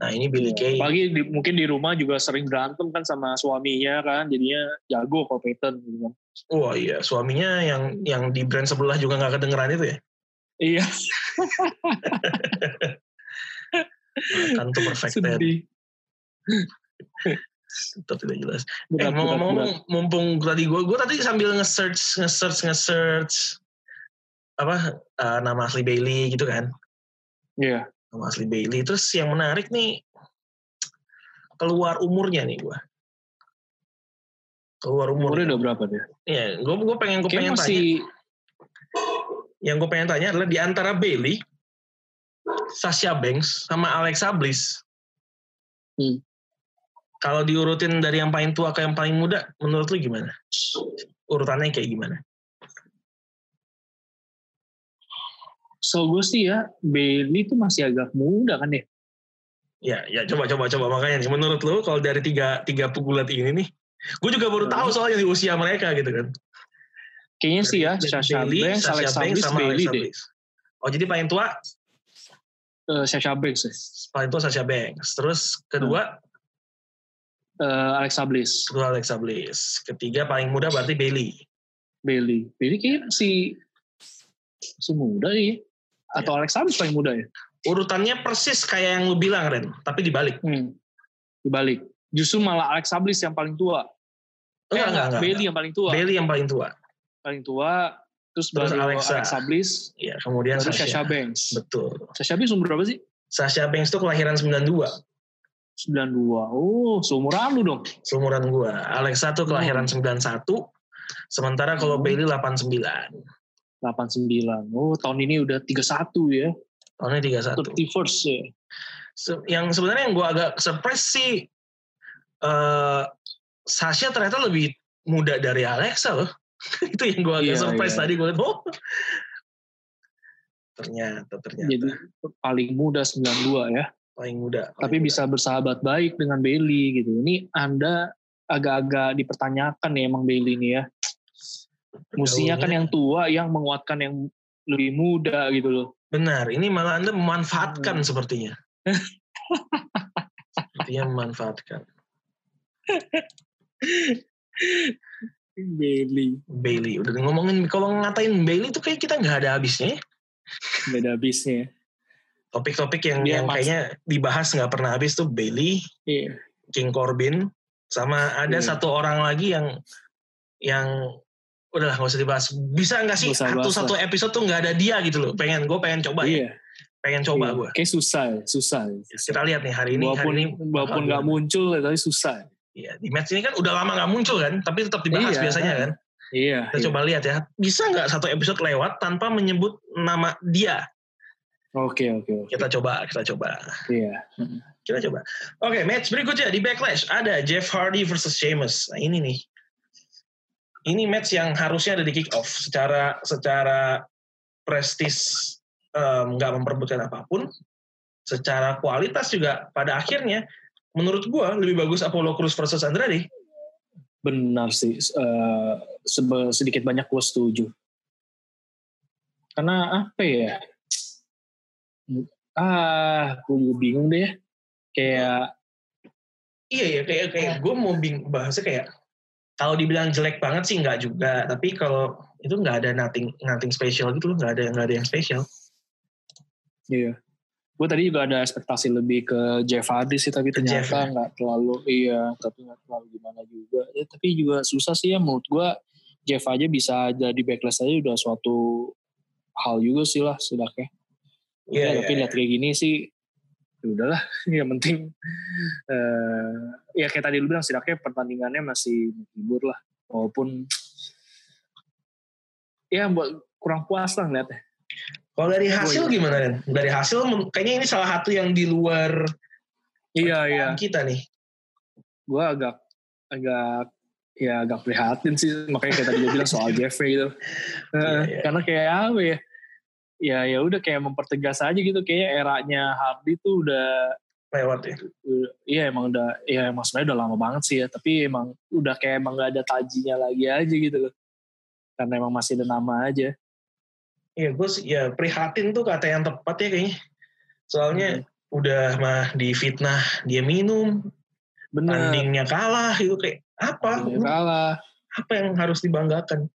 Nah ini Billy Kay. Apalagi di, mungkin di rumah juga sering berantem kan sama suaminya kan, jadinya jago kalau Peyton gitu kan. wah iya suaminya yang yang di brand sebelah juga nggak kedengeran itu ya? Iya, *laughs* kan tuh perfected tetap tidak jelas. Berat, eh mau ngomong mumpung tadi gue gue tadi sambil nge-search nge-search nge-search apa eh, nama asli Bailey gitu kan Iya. nama asli Bailey. Terus yang menarik nih keluar umurnya nih gua. Keluar umur. Umurnya udah berapa dia? Iya, gua gua pengen gua pengen Kayaknya tanya. masih Yang gue pengen tanya adalah di antara Bailey, Sasha Banks sama Alexa Bliss. Hmm. Kalau diurutin dari yang paling tua ke yang paling muda, menurut lu gimana? Urutannya kayak gimana? So gue sih ya Bailey itu masih agak muda kan ya. Ya, ya coba coba coba makanya nih, menurut lu kalau dari tiga tiga pegulat ini nih, gue juga baru tahu Hmm. soalnya di usia mereka gitu kan. Kayaknya sih ya Sasha Banks, Alexa Bliss, sama Bailey deh. Oh jadi paling tua Eh, Sasha Banks ya. paling tua Sasha Banks. Terus kedua Eh, Alexa Bliss, kedua Alexa Bliss. Ketiga paling muda berarti Bailey. Bailey. Bailey kayaknya masih masih muda nih. Atau Alexa Bliss paling muda ya? Urutannya persis kayak yang lu bilang Ren, tapi dibalik. Hmm. Dibalik. Justru malah Alexa Bliss yang paling tua. Eh, Enggak, enggak, enggak. Bailey yang paling tua. Bailey yang paling tua. Paling tua Terus, Terus baru Alexa. Alexa, Bliss. Ya, kemudian Baru Sasha. Sasha Banks. Betul. Sasha Banks umur berapa sih? Sasha Banks itu kelahiran 92, 92. Oh, seumuran lu dong. seumuran gua. Alexa tuh kelahiran Hmm. 91, sementara kalau Hmm. Bailey 89. 89. Oh, tahun ini udah 31 ya. Tahunnya 31. 31st ya. Se- yang sebenarnya yang gue agak surprise sih eh Sasha ternyata lebih muda dari Alexa loh. *laughs* itu yang gue agak Iya, surprise iya. tadi gue liat, oh ternyata ternyata Jadi paling muda 92 ya. paling muda. paling Tapi muda. bisa bersahabat baik dengan Bailey gitu. Ini Anda agak-agak dipertanyakan ya emang Bailey ini ya. Mestinya kan yang tua yang menguatkan yang lebih muda gitu loh. benar. Ini malah anda memanfaatkan Hmm. sepertinya. *laughs* sepertinya memanfaatkan Bailey. Bailey. Udah ngomongin kalau ngatain Bailey itu kayak kita nggak ada habisnya. ya. Beda habisnya. Topik-topik yang, Dia yang mas- kayaknya dibahas nggak pernah habis tuh Bailey, Iya. King Corbin sama ada Iya. satu orang lagi yang yang udahlah nggak usah dibahas bisa nggak sih usah satu satu episode tuh nggak ada dia gitu loh pengen gue pengen coba ya Iya. pengen coba Iya. gue Kayak susah, ya, susah. kita lihat nih hari ini walaupun hari ini walaupun nggak muncul tapi susah. ya, di match ini kan udah lama nggak muncul kan tapi tetap dibahas Iya. biasanya kan Iya. kita iya. coba lihat ya bisa nggak satu episode lewat tanpa menyebut nama dia Oke oke oke. kita coba kita coba Iya. kita coba oke match berikutnya di backlash ada Jeff Hardy versus Sheamus nah ini nih ini match yang harusnya ada di kick off secara secara prestis nggak memperebutkan apa pun secara kualitas juga pada akhirnya menurut gua lebih bagus Apollo Crews versus Andrade Benar sih. Sebe- sedikit banyak gue setuju. Karena apa ya? Ah, gue bingung deh. ya. Kayak iya ya kayak kayak gue mau bing bahasnya kayak kalau dibilang jelek banget sih nggak juga tapi kalau itu nggak ada nothing nothing special gitu loh nggak ada nggak ada yang spesial Iya. Gue tadi juga ada ekspektasi lebih ke Jeff Hardy sih, tapi Ke ternyata ya? nggak terlalu, iya, tapi nggak terlalu gimana juga. Ya, tapi juga susah sih ya menurut gue, Jeff aja bisa jadi backlash aja udah suatu hal juga sih lah setidaknya. Iya, Ya, iya, tapi iya. lihat kayak gini sih, ya udahlah. *laughs* Yang penting, eh ya kayak tadi lu bilang, setidaknya pertandingannya masih menghibur lah. Walaupun, ya buat kurang puas lah ngeliatnya. Kalau dari hasil gimana Ren? Dari hasil kayaknya ini salah satu yang di luar Iya, iya. kita nih. gue agak agak ya agak prihatin sih makanya kayak tadi gue bilang soal Jeffrey gitu *laughs* Eh, Iya, iya. karena kayak apa ya ya ya udah kayak mempertegas aja gitu kayak eranya Hardy tuh udah Lewat ya. iya emang udah ya emang sebenarnya udah lama banget sih ya tapi emang udah kayak emang gak ada tajinya lagi aja gitu loh karena emang masih ada nama aja Iya, gue sih- ya prihatin tuh kata yang tepat ya kayaknya. Soalnya Hmm. udah mah difitnah dia minum, bener tandingnya kalah itu kayak apa? Tandingnya kalah Apa yang harus dibanggakan?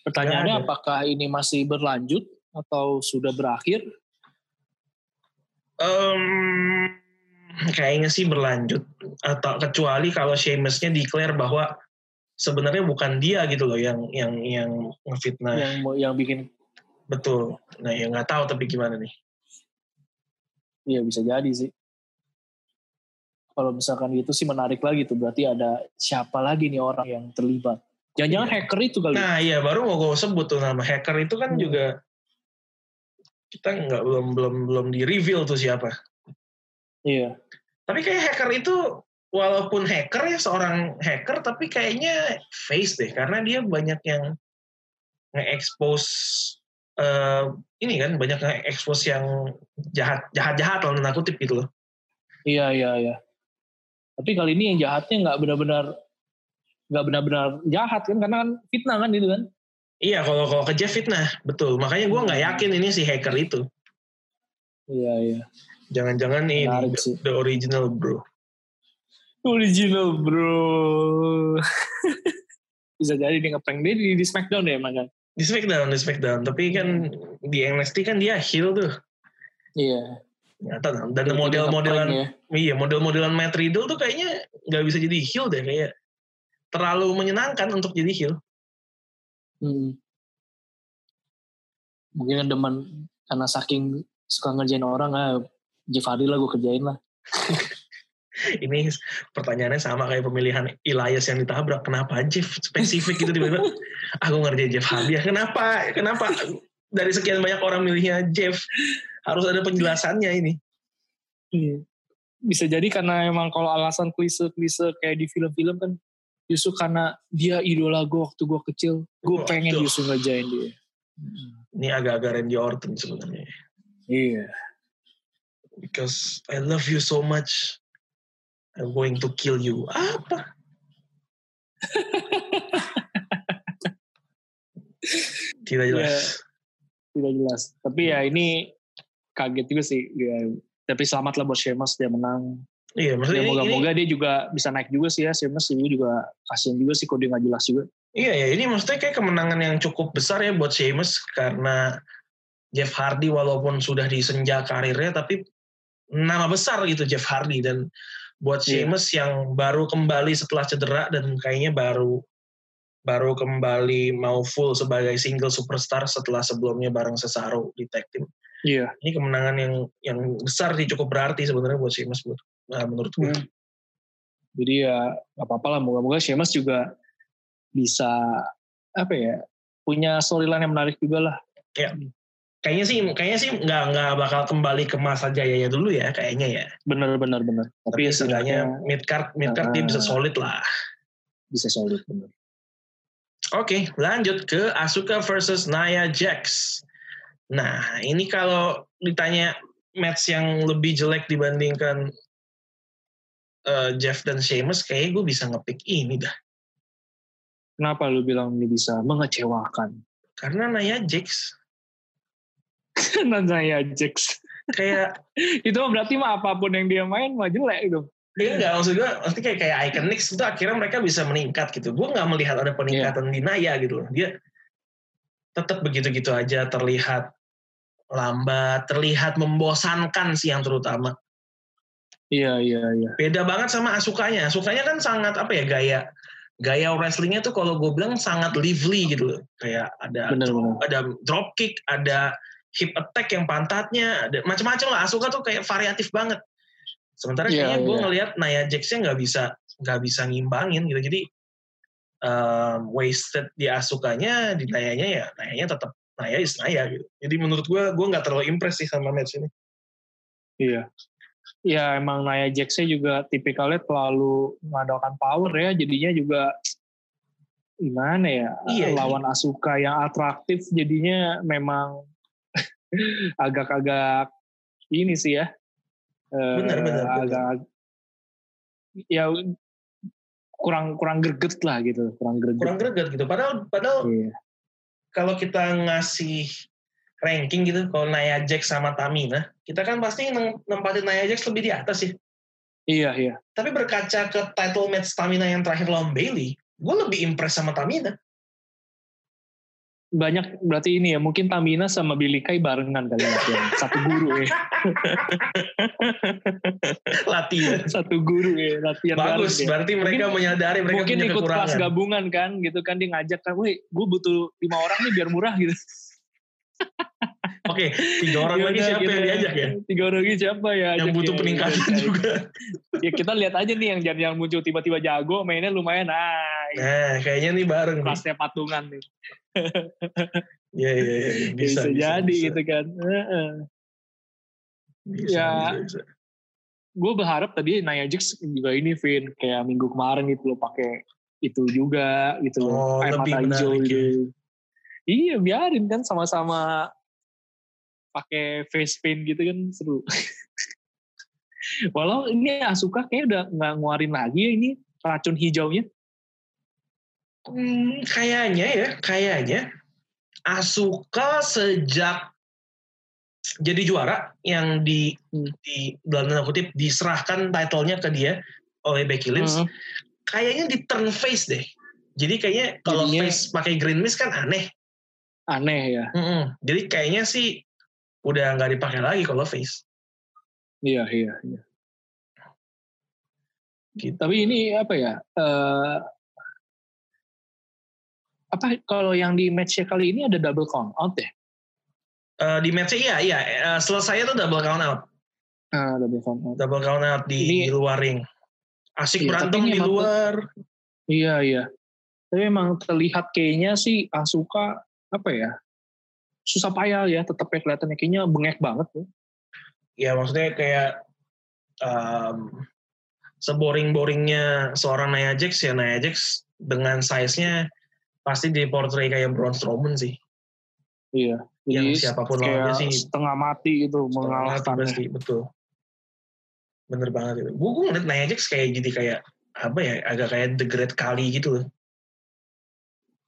pertanyaannya apakah ini masih berlanjut atau sudah berakhir Em, kayaknya sih berlanjut atau kecuali kalau Sheamus-nya declare bahwa sebenarnya bukan dia gitu loh yang yang yang ngefitnah yang yang bikin betul. Nah, ya nggak tahu tapi gimana nih. Iya bisa jadi sih. Kalau misalkan gitu sih menarik lagi tuh. Berarti ada siapa lagi nih orang yang terlibat. Jangan-jangan Iya. hacker itu kali. Nah, iya baru mau gue sebut tuh nama hacker itu kan Hmm. juga kita nggak belum belum belum di reveal tuh siapa. Iya. Tapi kayak hacker itu walaupun hacker ya seorang hacker tapi kayaknya face deh karena dia banyak yang nge-expose eh, ini kan banyak nge-expose yang jahat jahat jahat lah tanda kutip gitu loh. Iya, iya, iya. Tapi kali ini yang jahatnya nggak benar-benar nggak benar-benar jahat kan karena kan fitnah kan itu kan. Iya kalau kalau ke Jeff fitnah betul makanya gue nggak yakin ini si hacker itu. Iya, iya. Jangan-jangan ini Menarik the, the original bro. Original bro. *laughs* bisa jadi dia ngeprank dia di, di Smackdown ya emang kan. Di Smackdown, di Smackdown. Tapi kan di NXT kan dia heel tuh. Iya. Nyata, dan Dia model-modelan ya. Iya, model-modelan Matt Riddle tuh kayaknya nggak bisa jadi heel deh kayak terlalu menyenangkan untuk jadi heel. Hmm. Mungkin demen karena saking suka ngerjain orang, ah, Jeff Hardy lah gue kerjain lah. *laughs* Ini pertanyaannya sama kayak pemilihan Elias yang ditabrak. Kenapa Jeff spesifik gitu tiba-tiba? *laughs* Aku ngerjain Jeff Hardy. Kenapa? Kenapa? Dari sekian banyak orang milihnya Jeff. Harus ada penjelasannya ini. Iya. Bisa jadi karena emang kalau alasan klise-klise kayak di film-film kan justru karena dia idola gue waktu gue kecil. Gue pengen justru ngerjain dia. Ini agak-agak Randy Orton sebenarnya. Iya. Because I love you so much. I'm going to kill you. Apa? *laughs* Tidak jelas. Ya, tidak jelas. Tapi ya ini kaget juga sih. Ya, tapi selamat lah buat Sheamus dia menang. Iya, maksudnya ya, moga-moga dia juga bisa naik juga sih ya. Sheamus ini juga kasihan juga sih dia nggak jelas juga. Iya ya, ini maksudnya kayak kemenangan yang cukup besar ya buat Sheamus karena Jeff Hardy walaupun sudah di senja karirnya tapi nama besar gitu Jeff Hardy dan buat iya. Sheamus yeah. yang baru kembali setelah cedera dan kayaknya baru baru kembali mau full sebagai single superstar setelah sebelumnya bareng Cesaro di tag team. Iya. Ini kemenangan yang yang besar sih cukup berarti sebenarnya buat Sheamus buat nah, menurut gue. Hmm. Jadi ya gak apa-apa lah moga-moga Sheamus juga bisa apa ya punya storyline yang menarik juga lah. Ya. Kayaknya sih kayaknya sih nggak nggak bakal kembali ke masa jayanya dulu ya kayaknya ya. Bener bener bener. Tapi, Tapi setidaknya mid card mid card uh, dia bisa solid lah. Bisa solid bener. Oke, okay, lanjut ke Asuka versus Nia Jax. Nah, ini kalau ditanya match yang lebih jelek dibandingkan uh, Jeff dan Sheamus, kayaknya gue bisa ngepick ini dah. Kenapa lu bilang ini bisa mengecewakan? Karena Naya Jax. *laughs* Karena Naya Jax. Kayak *laughs* itu berarti mah apa pun yang dia main mah jelek gitu. Iya enggak, maksud gue maksudnya kayak kayak Iconics itu akhirnya mereka bisa meningkat gitu. Gue nggak melihat ada peningkatan yeah. di Naya gitu. Dia tetap begitu-gitu aja terlihat lambat, terlihat membosankan sih yang terutama. Iya, iya, iya. Beda banget sama Asukanya. Asukanya kan sangat apa ya gaya gaya wrestlingnya tuh kalau gue bilang sangat lively gitu loh. Kayak ada bener, bener. ada drop kick, ada hip attack yang pantatnya, ada macam-macam lah. Asuka tuh kayak variatif banget. Sementara yeah, kayaknya gue yeah. ngelihat Nia Jax-nya nggak bisa nggak bisa ngimbangin gitu. Jadi um, wasted di Asukanya, di Nayanya ya Nayanya tetap Naya is Naya gitu. Jadi menurut gue gue nggak terlalu impress sih sama match ini. Iya ya emang Naya Jax juga tipikalnya terlalu mengandalkan power ya jadinya juga gimana ya iya, iya. lawan iya. Asuka yang atraktif jadinya memang *laughs* agak-agak ini sih ya benar, uh, benar, agak ya kurang kurang greget lah gitu kurang greget kurang greget gitu padahal padahal iya. kalau kita ngasih ranking gitu kalau Naya Jax sama Tamina kita kan pasti nempatin Naya Jax lebih di atas sih. Iya iya. Tapi berkaca ke title match Tamina yang terakhir lawan Bailey gue lebih impress sama Tamina. Banyak berarti ini ya mungkin Tamina sama Billy Kay barengan kali ya satu guru ya *laughs* latihan. Satu guru ya latihan bagus bareng, berarti ya. mereka mungkin, menyadari mereka mungkin punya ikut kelas gabungan kan gitu kan dia ngajak kan gue butuh lima orang nih biar murah gitu Oke, tiga orang Yaudah, lagi siapa yang diajak ya? Tiga orang lagi siapa ya? Yang butuh ya, peningkatan ya, juga. ya kita lihat aja nih yang yang muncul tiba-tiba jago, mainnya lumayan. Nah, nah kayaknya nih bareng. Kelasnya patungan nih. Iya, iya, iya. *laughs* Bisa, bisa, bisa jadi bisa. gitu kan. Bisa, ya, bisa, bisa. gue berharap tadi Naya Jax juga ini, Vin, kayak minggu kemarin gitu loh pakai itu juga gitu loh. Oh, Air mata hijau gitu. Ya. Iya, biarin kan sama-sama pakai face paint gitu kan seru. *laughs* Walau ini Asuka kayak udah nggak nguarin lagi ya ini racun hijaunya. Hmm, kayaknya ya, kayaknya Asuka sejak jadi juara yang di hmm. di dalam tanda kutip diserahkan titlenya ke dia oleh Becky Lynch, hmm. kayaknya di turn face deh. Jadi kayaknya kalau face pakai green mist kan aneh. Aneh ya. Mm -mm. Jadi kayaknya sih udah nggak dipakai lagi kalau face. Iya iya. iya. Gitu. Tapi ini apa ya? Uh, apa kalau yang di match kali ini ada double count out ya? Uh, di match iya iya uh, selesai itu double count out. Ah, double count out. Double count out di, Ini- di luar ring. Asik Iya, berantem di emang tuh- luar. Iya iya. Tapi memang terlihat kayaknya sih Asuka apa ya susah payah ya tetap ya kelihatannya kayaknya bengek banget tuh. Ya maksudnya kayak um, seboring-boringnya seorang Nia Jax ya Nia Jax dengan size-nya pasti di portray kayak Braun Strowman sih. Iya. Yang Jadi siapa pun lawannya sih setengah mati gitu mengalahkan. pasti betul. Bener banget itu. Gue gue ngeliat Nia Jax kayak jadi kayak apa ya agak kayak The Great Kali gitu loh.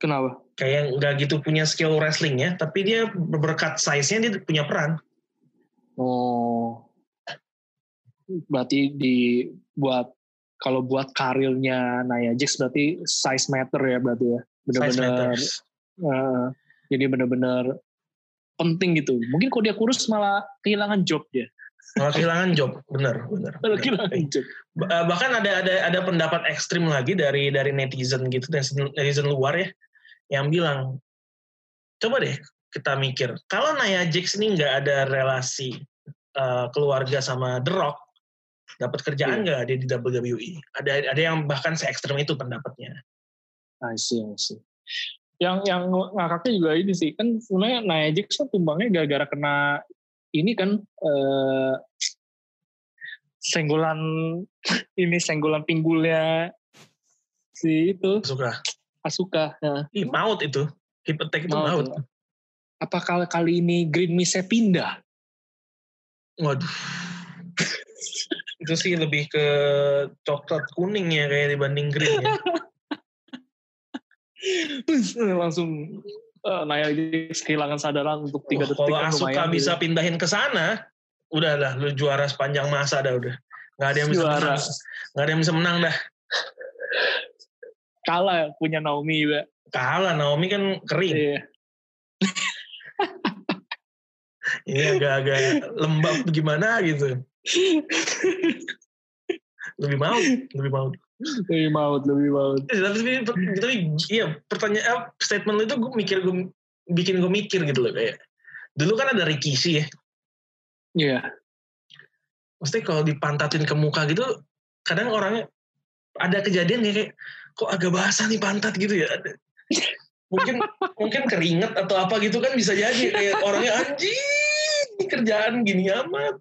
Kenapa? Kayak nggak gitu punya skill wrestlingnya, tapi dia berkat size-nya dia punya peran. Oh. Berarti di buat kalau buat karirnya Nia Jax berarti size matter ya berarti ya. Size Benar-benar matters. eh, jadi benar-benar penting gitu. Mungkin kalau dia kurus malah kehilangan job dia. Malah kehilangan job. Malah bener. kehilangan job. Bah- bahkan ada ada ada pendapat ekstrim lagi dari dari netizen gitu netizen luar ya yang bilang coba deh kita mikir kalau Nia Jax ini nggak ada relasi uh, keluarga sama The Rock dapat kerjaan nggak dia di WWE ada ada yang bahkan se ekstrim itu pendapatnya. I see, I see. Yang yang ngakaknya juga ini sih kan sebenarnya Nia Jax kan tumbangnya gara-gara kena ini kan eh, senggolan *laughs* ini senggolan pinggulnya si itu. Suka Asuka. Nah, Ih, maut itu hip attack itu Maut, maut, ya. apa kali ini Green Mist pindah? waduh *laughs* itu sih lebih ke coklat kuning ya kayak dibanding green ya Terus *laughs* langsung Nia Jax kehilangan sadaran untuk tiga detik kalau kan Asuka bisa gitu. pindahin ke sana, udah lah, lu juara sepanjang masa dah udah. Nggak ada yang bisa Juara. menang. Nggak ada yang bisa menang dah. Kalah punya Naomi juga. Kalah, Naomi kan kering. Iya. *laughs* Ini agak-agak lembab gimana gitu. Lebih mau, lebih mau. lebih maut, lebih maut. Eh, Tapi, tapi, iya, pertanyaan, eh, statement lu itu gue mikir, gue bikin gue mikir gitu loh kayak. Dulu kan ada Rikishi ya. Iya. Maksudnya kalau dipantatin ke muka gitu, kadang orangnya ada kejadian ya kayak kok agak basah nih pantat gitu ya. Mungkin mungkin keringet atau apa gitu kan bisa jadi kayak orangnya anjing kerjaan gini amat.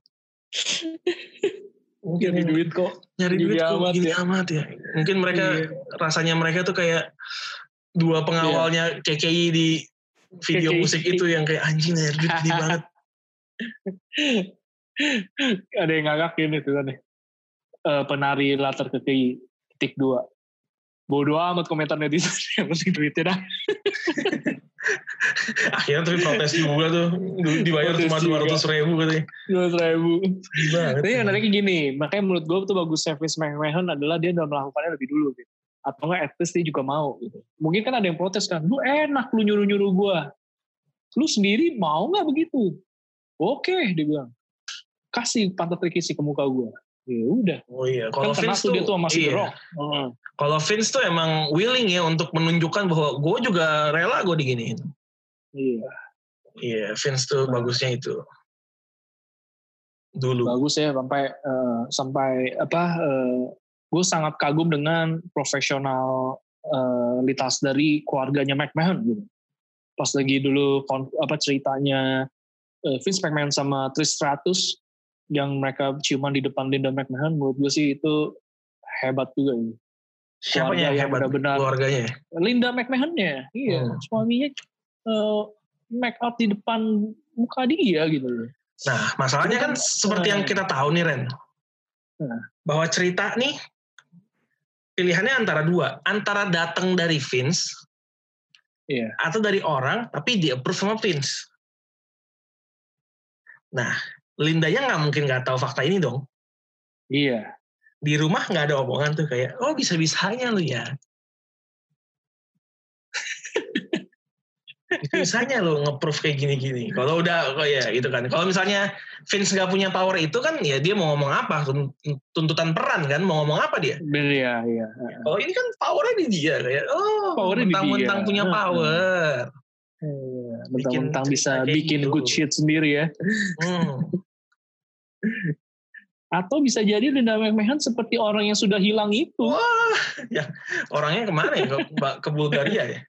Mungkin Nyari duit kok. nyari duit kok amat gini ya. amat ya. Mungkin mereka Iya. rasanya mereka tuh kayak dua pengawalnya KKI di video KKI. musik itu yang kayak anjing nyari duit gini banget. Ada yang ngakak ini tuh kan. Eh, penari latar keki titik dua. Bodoh amat komentar netizen *laughs* yang penting duitnya dah. *laughs* Akhirnya tapi protes juga tuh dibayar Protes cuma dua ratus ribu katanya. Dua ribu. Sedih banget. Tapi yang menariknya gini, makanya menurut gue tuh bagusnya Vince McMahon adalah dia udah melakukannya lebih dulu gitu. Atau enggak at least dia juga mau gitu. Mungkin kan ada yang protes kan, lu enak lu nyuruh-nyuruh gue. Lu sendiri mau nggak begitu? Oke, dia bilang. Kasih pantat Rikishi ke muka gue. Ya udah. Oh iya, Kan kalau Vince tuh dia tuh sama si The iya. Rock. Heeh. kalau Vince tuh emang willing ya untuk menunjukkan bahwa gue juga rela gue diginiin. Iya. Iya, Vince tuh Nah. bagusnya itu. Dulu. bagus ya sampai eh, sampai apa gue sangat kagum dengan profesional eh, litas dari keluarganya McMahon gitu. Pas lagi dulu kon- apa ceritanya eh, Vince McMahon sama Trish Stratus yang mereka ciuman di depan Linda McMahon menurut gue sih itu hebat juga ini. Siapa yang hebat benar-benar- keluarganya? Linda McMahon-nya, iya Hmm. suaminya eh, make up di depan muka dia gitu loh. Nah, masalahnya kan seperti yang kita tahu nih Ren. Nah. Bahwa cerita nih pilihannya antara dua, antara datang dari Vince Iya. atau dari orang tapi di approve sama Vince. Nah, Lindanya nggak mungkin nggak tahu fakta ini dong. Iya. Di rumah nggak ada omongan tuh kayak, oh bisa-bisanya lu ya. *laughs* bisa-bisanya lu nge-proof kayak gini-gini. Kalau udah, oh ya gitu kan. Kalau misalnya Vince nggak punya power itu kan, ya dia mau ngomong apa? Tun- Tuntutan peran kan, mau ngomong apa dia? Bener ya, iya. Oh ini kan powernya di dia kayak, oh mentang-mentang punya power. Iya. mentang-mentang bisa bikin gitu. good shit sendiri ya. Hmm. Atau bisa jadi Linda McMahon seperti orang yang sudah hilang itu. Wah, ya orangnya ke mana ya? Ke, ke Bulgaria ya?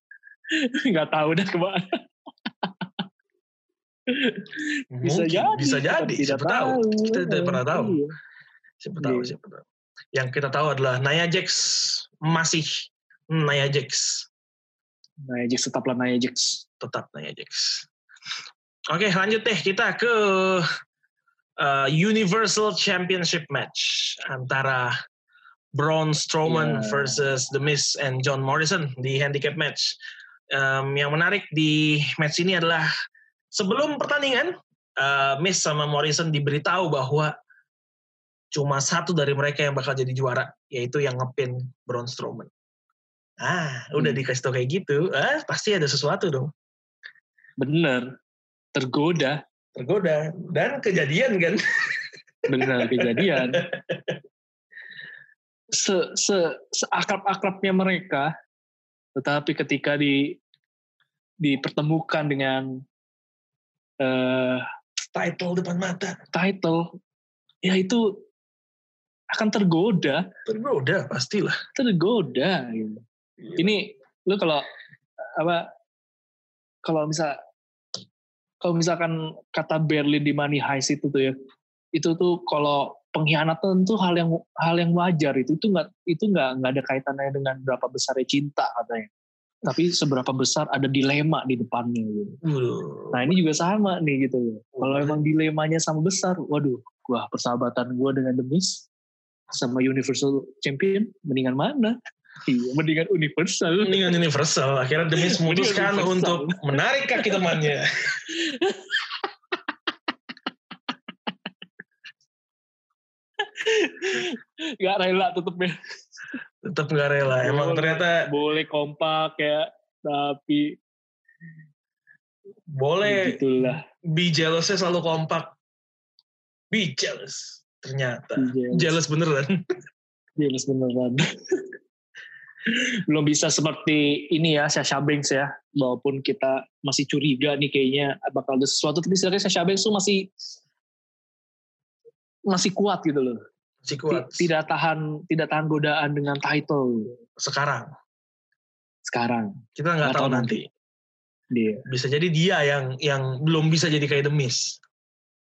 *laughs* Nggak tahu dah ke mana. *laughs* Bisa Mungkin, jadi. Bisa kita jadi. Siapa tahu. Kita tidak pernah tahu. Iya. Siapa tahu, Iya. siapa tahu. Yang kita tahu adalah Nia Jax masih Nia Jax. Nia Jax tetaplah Nia Jax. Tetap Nia Jax. Oke, lanjut deh kita ke uh, Universal Championship match antara Braun Strowman Ya. versus The Miz and John Morrison di handicap match. Um, yang menarik di match ini adalah sebelum pertandingan, uh, Miz sama Morrison diberitahu bahwa cuma satu dari mereka yang bakal jadi juara, yaitu yang ngepin Braun Strowman. Ah, udah Hmm. dikasih tau kayak gitu, ah pasti ada sesuatu dong. Bener. Tergoda. Tergoda dan kejadian kan. Bener kejadian. Se, se, seakrab-akrabnya mereka, tetapi ketika di dipertemukan dengan eh, Title depan mata. title, ya itu akan tergoda, Tergoda pastilah. tergoda. Gitu. Ini lu kalau apa? Kalau misal kalau misalkan kata Berlin di Money Heist itu tuh ya, itu tuh kalau pengkhianatan tuh hal yang hal yang wajar itu itu nggak itu nggak nggak ada kaitannya dengan berapa besarnya cinta katanya. Tapi seberapa besar ada dilema di depannya gitu. Nah ini juga sama nih gitu. Kalau Wah. emang dilemanya sama besar, waduh, wah persahabatan gue dengan The Miz sama Universal Champion, mendingan mana? Iya, mendingan Universal. Mendingan Universal. Akhirnya demi memutuskan untuk menarik kaki temannya. Gak rela tutupnya. Tetap nggak rela. Emang Boleh. ternyata Boleh kompak ya, tapi boleh gitulah. be jealousnya selalu kompak. Be jealous. Ternyata. Jealous. Jealous beneran. Jealous beneran. Belum bisa seperti ini ya, Sasha Banks ya. Walaupun kita masih curiga nih kayaknya bakal ada sesuatu. Tapi sebenarnya Sasha Banks tuh masih masih kuat gitu loh. Si Ti- kuat. Tidak tahan tidak tahan godaan dengan title Sekarang. sekarang. Kita nggak tahu tahu nanti. Dia Bisa jadi dia yang yang belum bisa jadi kayak The Miz.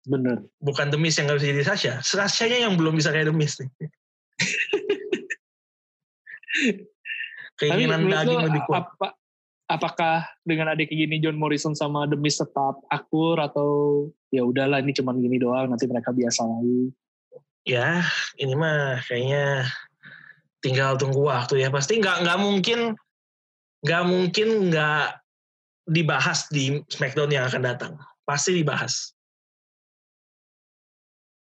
bener. Bukan The Miz yang nggak bisa jadi Sasha. Sasha-nya yang belum bisa kayak The Miz nih. *laughs* Keinginan menurut daging lo, lebih kuat. Apa, apakah dengan adik kayak gini John Morrison sama The Miz tetap akur atau ya udahlah ini cuman gini doang nanti mereka biasa lagi. ya ini mah kayaknya tinggal tunggu waktu ya pasti nggak nggak mungkin nggak mungkin nggak dibahas di Smackdown yang akan datang pasti dibahas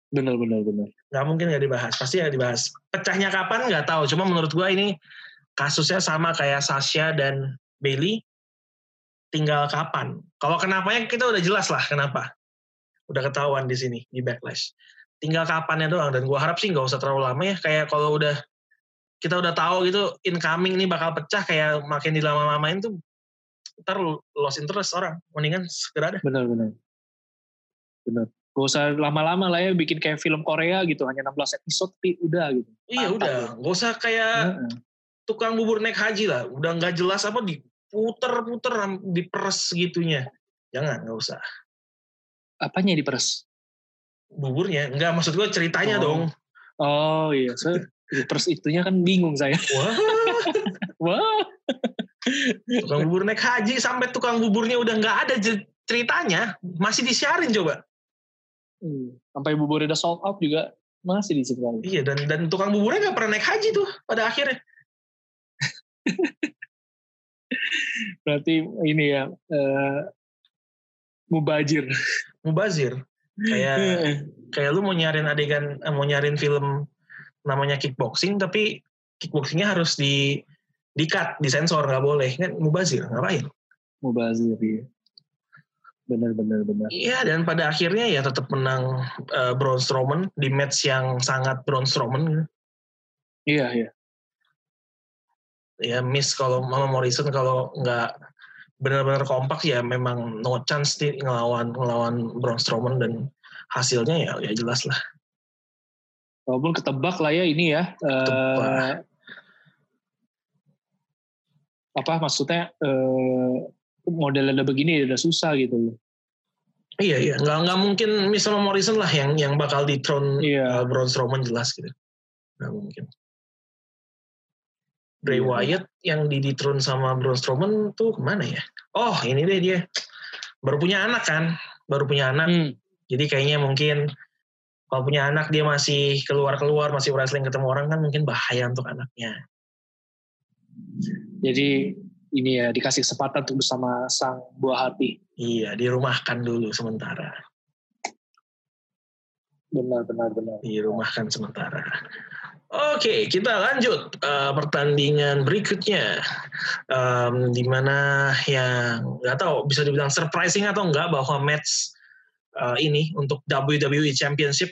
Bener bener bener. nggak mungkin nggak dibahas pasti nggak dibahas pecahnya kapan nggak tahu cuma menurut gua ini kasusnya sama kayak Sasha dan Bailey tinggal kapan kalau kenapanya kita udah jelas lah kenapa udah ketahuan di sini di backlash tinggal kapannya doang dan gua harap sih nggak usah terlalu lama ya kayak kalau udah kita udah tahu gitu incoming ini bakal pecah kayak makin dilama-lamain tuh ntar lost interest orang mendingan segera deh bener. Bener. Gak usah lama-lama lah ya bikin kayak film Korea gitu hanya 16 episode tapi udah gitu. iya Mantap udah ya. nggak usah kayak. Tukang bubur naik haji lah. Udah nggak jelas apa diputer-puter diperes gitunya. Jangan nggak usah. Apanya diperes? buburnya. Nggak maksud gue ceritanya Oh. dong. Oh iya, so, diperes itunya kan bingung saya. wah. *laughs* Wah, tukang bubur naik haji sampai tukang buburnya udah nggak ada ceritanya. Masih disiarin coba. Hmm, sampai buburnya udah sold out juga masih diceritain. iya dan dan tukang buburnya nggak pernah naik haji tuh pada akhirnya Berarti ini ya eh, mubajir. mubazir kayak kayak lu mau nyariin adegan eh, mau nyariin film namanya kickboxing tapi kickboxingnya harus di di cut disensor nggak boleh kan mubazir ngapain mubazir iya. Bener bener bener. Iya dan pada akhirnya ya tetap menang eh, Braun Strowman di match yang sangat Braun Strowman. Iya iya. Ya miss kalau Mama Morrison kalau nggak benar-benar kompak ya memang no chance nih ngelawan ngelawan Braun Strowman dan hasilnya ya ya jelas lah. Walaupun ketebak lah ya ini ya. Uh, apa maksudnya uh, modelnya begini udah susah gitu loh. Iya iya, nggak nggak mungkin misalnya Morrison lah yang yang bakal di throne iya. uh, Braun Strowman jelas gitu, nggak mungkin. Bray iya. Wyatt yang di dethrone sama Braun Strowman tuh ke mana ya? Oh ini deh dia, baru punya anak kan, baru punya anak, hmm. jadi kayaknya mungkin kalau punya anak dia masih keluar keluar masih wrestling ketemu orang kan mungkin bahaya untuk anaknya. Jadi ini ya dikasih kesempatan untuk bersama sang buah hati. Iya, dirumahkan dulu sementara. Benar, benar, benar. Dirumahkan sementara. Oke, kita lanjut uh, pertandingan berikutnya, um, di mana yang nggak tahu bisa dibilang surprising atau enggak bahwa match uh, ini untuk WWE Championship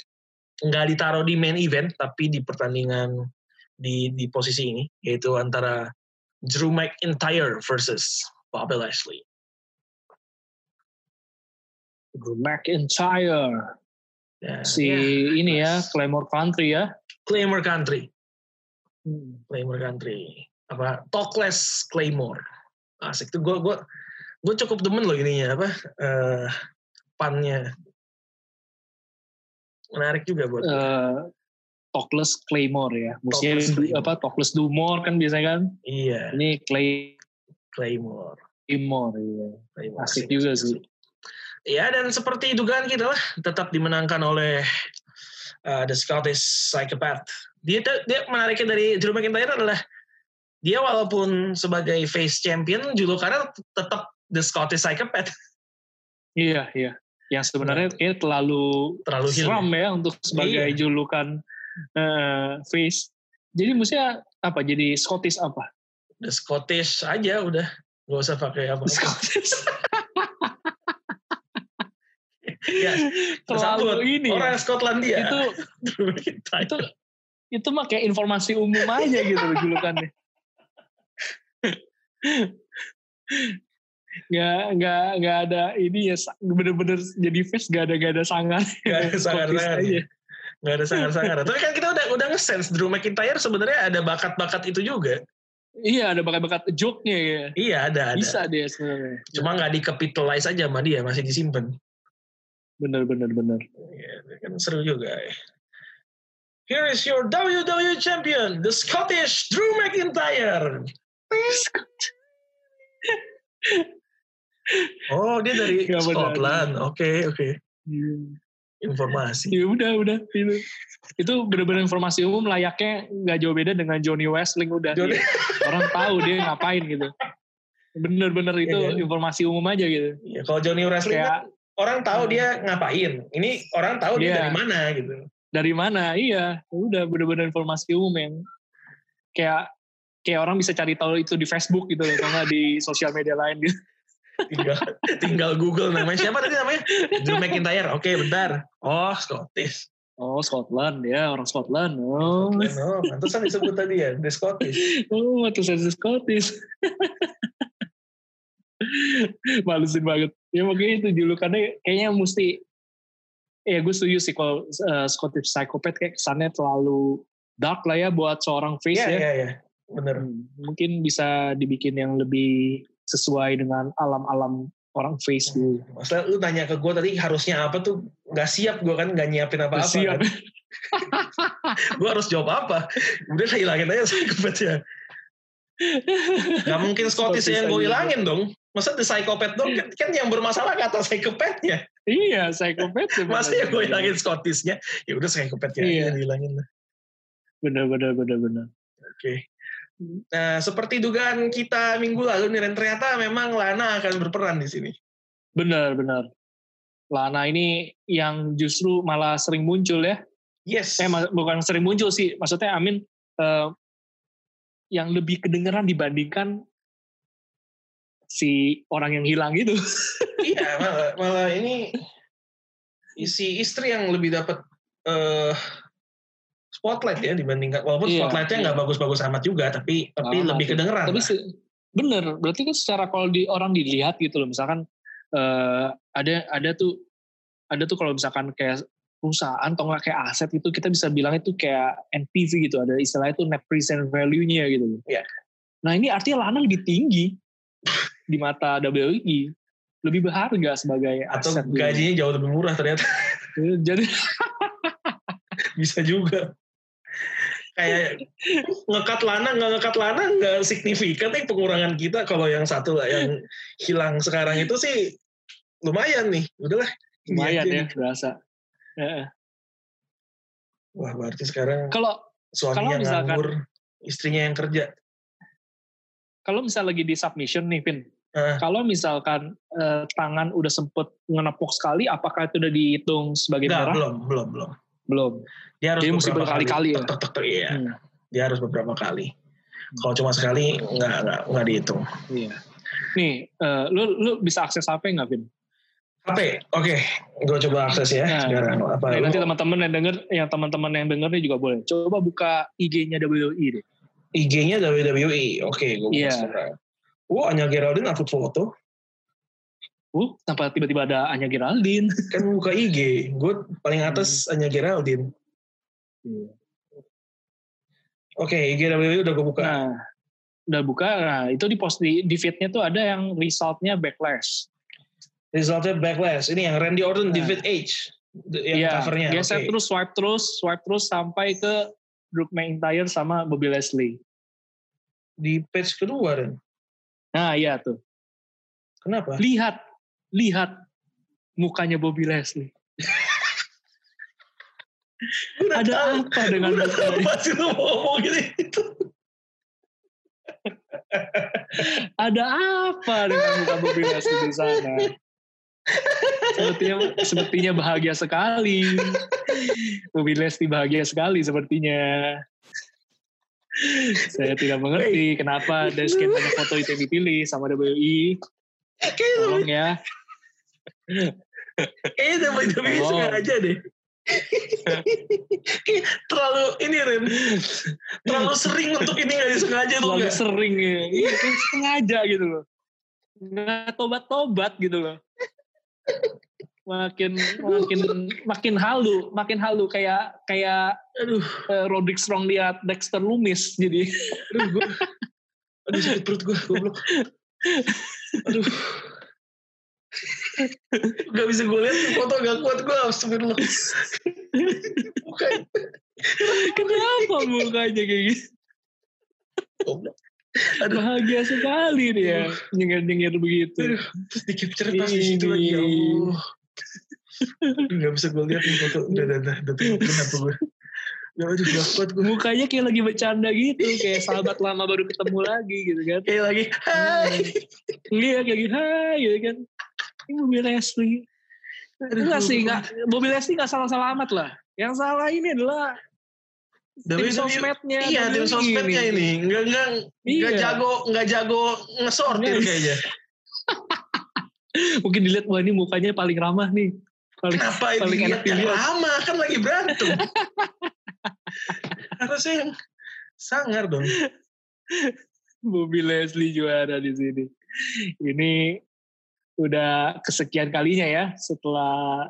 nggak ditaruh di main event, tapi di pertandingan di di posisi ini, yaitu antara Drew McIntyre versus Bobby Lashley. Drew McIntyre. Ya, si ya, ini ya, Claymore Country ya. Claymore Country. Hmm. Claymore Country. Apa? Talkless Claymore. Asik tuh gue gue gue cukup demen loh ininya apa uh, pannya menarik juga buat uh, Talkless Claymore ya. Musiknya apa Talkless Dumor kan biasanya kan? Iya. Ini Clay Claymore. Claymore iya. Claymore. Asik, juga sih. Ya dan seperti dugaan kita lah tetap dimenangkan oleh uh, The Scottish Psychopath. Dia dia menariknya dari Drew McIntyre adalah dia walaupun sebagai face champion julukannya tetap The Scottish Psychopath. Iya, iya. Yang sebenarnya nah. kayak terlalu terlalu seram ya untuk sebagai iya. julukan uh, face. Jadi maksudnya apa? Jadi Scottish apa? The Scottish aja udah, gak usah pakai apa. Scottish. *laughs* ya, terlalu ini. Orang ya. Skotlandia. Itu *laughs* itu itu mah kayak informasi umum aja gitu julukannya. *laughs* nggak nggak nggak ada ini ya bener-bener jadi face gak ada gak ada sangar gak ada *laughs* sangar aja nggak ada sangar-sangar. Tapi kan kita udah udah nge-sense Drew McIntyre sebenarnya ada bakat-bakat itu juga. Iya, ada bakat-bakat joke-nya ya. Iya, ada, ada. Bisa dia sebenarnya. Cuma nggak di-capitalize aja sama dia, masih disimpan. Bener, bener, bener. Iya, kan seru juga ya. Here is your WWE Champion, the Scottish Drew McIntyre. *laughs* oh, dia dari Scotland. Oke, oke. Okay, okay. Hmm informasi. Ya udah udah itu itu benar-benar informasi umum layaknya nggak jauh beda dengan Johnny Wrestling udah Johnny. Ya. orang tahu dia ngapain gitu. Bener-bener itu ya, informasi umum aja gitu. Ya, kalau Johnny Wrestling Kayak, kan orang tahu hmm. dia ngapain. Ini orang tahu dia, dia dari mana gitu. Dari mana? Iya, udah bener-bener informasi umum yang kayak kayak orang bisa cari tahu itu di Facebook gitu loh, kalau di sosial media lain gitu. *laughs* Tinggal tinggal Google namanya. Siapa tadi namanya? *laughs* Drew McIntyre. Oke okay, bentar. Oh Scottish. Oh Scotland. Ya orang Scotland. Oh. Scotland, oh disebut tadi ya the Scottish. Oh mantusan the Scottish. *laughs* Malusin banget ya mungkin itu julukannya kayaknya mesti ya gue setuju sih kalau uh, Scottish Psychopath kayak kesannya terlalu dark lah ya buat seorang face yeah, ya. Iya, iya, bener. Hmm, mungkin bisa dibikin yang lebih sesuai dengan alam-alam orang Facebook. Hmm. Maksudnya lu tanya ke gue tadi harusnya apa tuh nggak siap gue kan nggak nyiapin apa-apa. Siap. Kan? *laughs* gue harus jawab apa? Udah saya hilangin aja *laughs* psikopat Gak mungkin Scottish yang gue hilangin dong. Masa the psychopath dong kan, kan yang bermasalah kata psychopathnya. Iya psychopath. Masa yang gue hilangin Scottish-nya? Ya udah psychopathnya iya. hilangin lah. Bener bener bener bener. Oke. Okay. Nah, seperti dugaan kita minggu lalu nih, Ren, ternyata memang Lana akan berperan di sini. Benar, benar. Lana ini yang justru malah sering muncul ya. Yes. Eh, bukan sering muncul sih, maksudnya Amin uh, yang lebih kedengeran dibandingkan si orang yang hilang itu. *laughs* iya, malah, malah ini isi istri yang lebih dapat uh, spotlight ya dibandingkan walaupun iya, spotlightnya nggak iya. bagus-bagus amat juga tapi tapi ah, lebih kedengeran tapi se, bener berarti kan secara kalau di orang dilihat gitu loh misalkan uh, ada ada tuh ada tuh kalau misalkan kayak perusahaan atau nggak kayak aset itu kita bisa bilang itu kayak NPV gitu ada istilahnya itu net present value-nya gitu loh. Iya. Nah ini artinya Lana lebih tinggi di mata WI lebih berharga sebagai Atau aset. gitu. gajinya jauh lebih murah ternyata. Jadi *laughs* Bisa juga. Kayak ngekat lana nggak ngekat lana nggak signifikan nih pengurangan kita kalau yang satu lah yang hilang sekarang itu sih lumayan nih udahlah lumayan ya nih. berasa. Wah berarti sekarang Kalau suaminya kalau misalkan- nganggur istrinya yang kerja kalau misal lagi di submission nih, Vin. Kalau misalkan eh, tangan udah sempet ngenepuk sekali, apakah itu udah dihitung sebagai Nggak, merah? belum belum belum Belum. dia harus Jadi mesti beberapa berkali-kali ya? Tek, iya Hmm. dia harus beberapa kali kalau cuma sekali nggak nggak nggak dihitung Iya. Nih, eh, lu lu bisa akses HP nggak, Vin? HP oke gue coba akses ya Nah, sekarang apa lu- nanti teman-teman yang denger, yang teman-teman yang denger nih juga boleh. Coba buka IG-nya WI deh. IG-nya WWE oke gue buka Iya. sekarang Wah, Anya Geraldine upload foto. Uh, tanpa tiba-tiba ada Anya Geraldine. *laughs* Kan buka IG. Gue paling atas Anya Geraldine. Oke, IG WWE udah gue buka. Nah, udah buka. Nah, itu di post di, di feed-nya tuh ada yang resultnya backlash. Resultnya backlash. Ini yang Randy Orton, Nah. David H. Yang Iya, covernya. geser Oke. terus, swipe terus, swipe terus sampai ke Drew McIntyre sama Bobby Leslie. Di page kedua, Ren. Nah, iya tuh. Kenapa? Lihat, lihat mukanya Bobby Leslie. Ada tahu. apa dengan udah tahu pasti lu mau ngomong gini. Itu. Ada apa dengan muka Bobby Leslie di sana? Sepertinya, sepertinya bahagia sekali. Bobby Leslie bahagia sekali sepertinya. Saya tidak mengerti kenapa dari sekian banyak foto itu yang dipilih sama WI. Kayaknya Tolong ya. Kayaknya WWE Oh. sengaja deh. Terlalu ini Ren. Terlalu sering untuk ini gak disengaja Terlalu enggak? sering ya. Iya, kan sengaja gitu loh. Nggak tobat-tobat gitu loh. Makin makin makin halu, makin halu kayak kayak Aduh, eh, Roderick Strong lihat Dexter Lumis jadi aduh gue. Aduh sakit perut gue, goblok. Aduh. Gak bisa gue lihat foto gak kuat gue astagfirullah. Bukan. kenapa mukanya kayak gitu Goblok. Aduh, bahagia sekali dia nyengir-nyengir begitu aduh. Terus di capture pas di situ lagi ya Allah. Aduh, Gak bisa gue lihat nih foto. Udah, udah, udah. Udah kenapa gue. Ya aduh gak kuat gue. mukanya kayak lagi bercanda gitu kayak sahabat lama baru ketemu lagi gitu kan Kayak lagi, hai. Iya kayak gitu, hai gitu kan. Ini Bobby Leslie. Enggak sih, enggak. Bobby Leslie enggak salah-salah amat lah. Yang salah ini adalah Dari tim sosmednya. Iya, tim sosmednya ini. Enggak, enggak, enggak Iya. jago, enggak jago ngesortir Iya. kayaknya. *laughs* Mungkin dilihat, wah ini mukanya paling ramah nih. Paling, Kenapa paling enak dilihat. lama kan lagi berantem. *laughs* Harusnya yang sangar dong. Bobby Leslie juara di sini. Ini udah kesekian kalinya ya setelah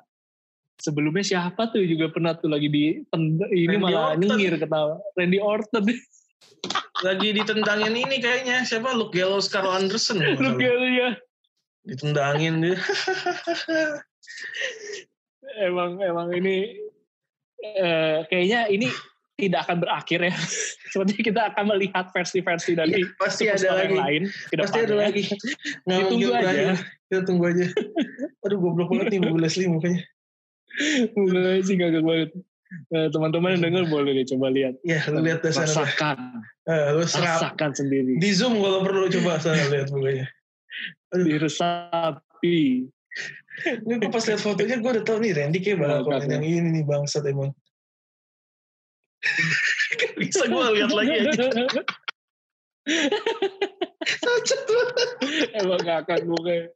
sebelumnya siapa tuh juga pernah tuh lagi di ini Randy malah Orton. nyengir ketawa Randy Orton Lagi ditendangin ini kayaknya. Siapa? Luke Gallows Carl Anderson. kalau nggak lu salah. kayaknya ya Ditendangin dia. *laughs* emang emang ini eh, kayaknya ini tidak akan berakhir ya *laughs* sepertinya kita akan melihat versi-versi dari Iya, pasti ada lagi. lain Pasti ada lagi. *laughs* Nggak Ditunggu mungkin aja. berakhir. Kita tunggu aja. Aduh goblok banget nih Bobby Leslie mukanya. Mulai sih gagak banget. Nah, teman-teman yang denger boleh deh coba lihat. Ya, lu lihat deh sana. deh. Rasakan. Eh, lu serap. Rasakan sendiri. Di Zoom kalau perlu coba sana lihat mukanya. Diresapi. Ini gue pas lihat fotonya gue udah tau nih Randy kayak bakal komen yang ini nih bangsat emang. *laughs* Bisa gue lihat lagi aja. Cacat banget. Emang ngakak mukanya.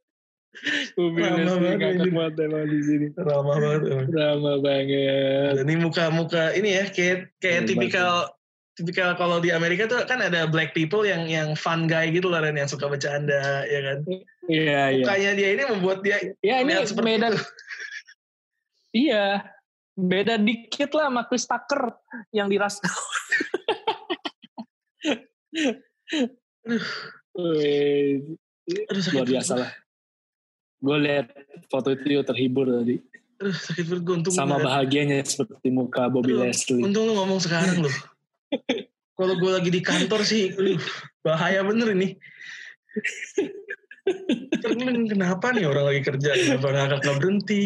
Bobby Lama Leslie banget ngakak ini. banget emang di sini. Ramah banget. Drama banget. Dan ini muka-muka ini ya kayak kayak Hebat, tipikal tipikal kalau di Amerika tuh kan ada black people yang yang fun guy gitu lah Ren, yang suka bercanda ya kan. Iya, iya. Mukanya dia ini membuat dia Ya ini beda. *laughs* Iya. Beda dikit lah sama Chris Tucker yang di Raskau. *laughs* Wih, Aduh luar biasa lah. Gue lihat foto itu terhibur tadi. Aduh sakit perut gue untung Sama bahagianya seperti muka Bobby Aduh, Leslie. Untung lu ngomong sekarang loh. Kalau gue lagi di kantor sih, bahaya bener ini. Kenapa nih orang lagi kerja, kenapa nggak kakak berhenti?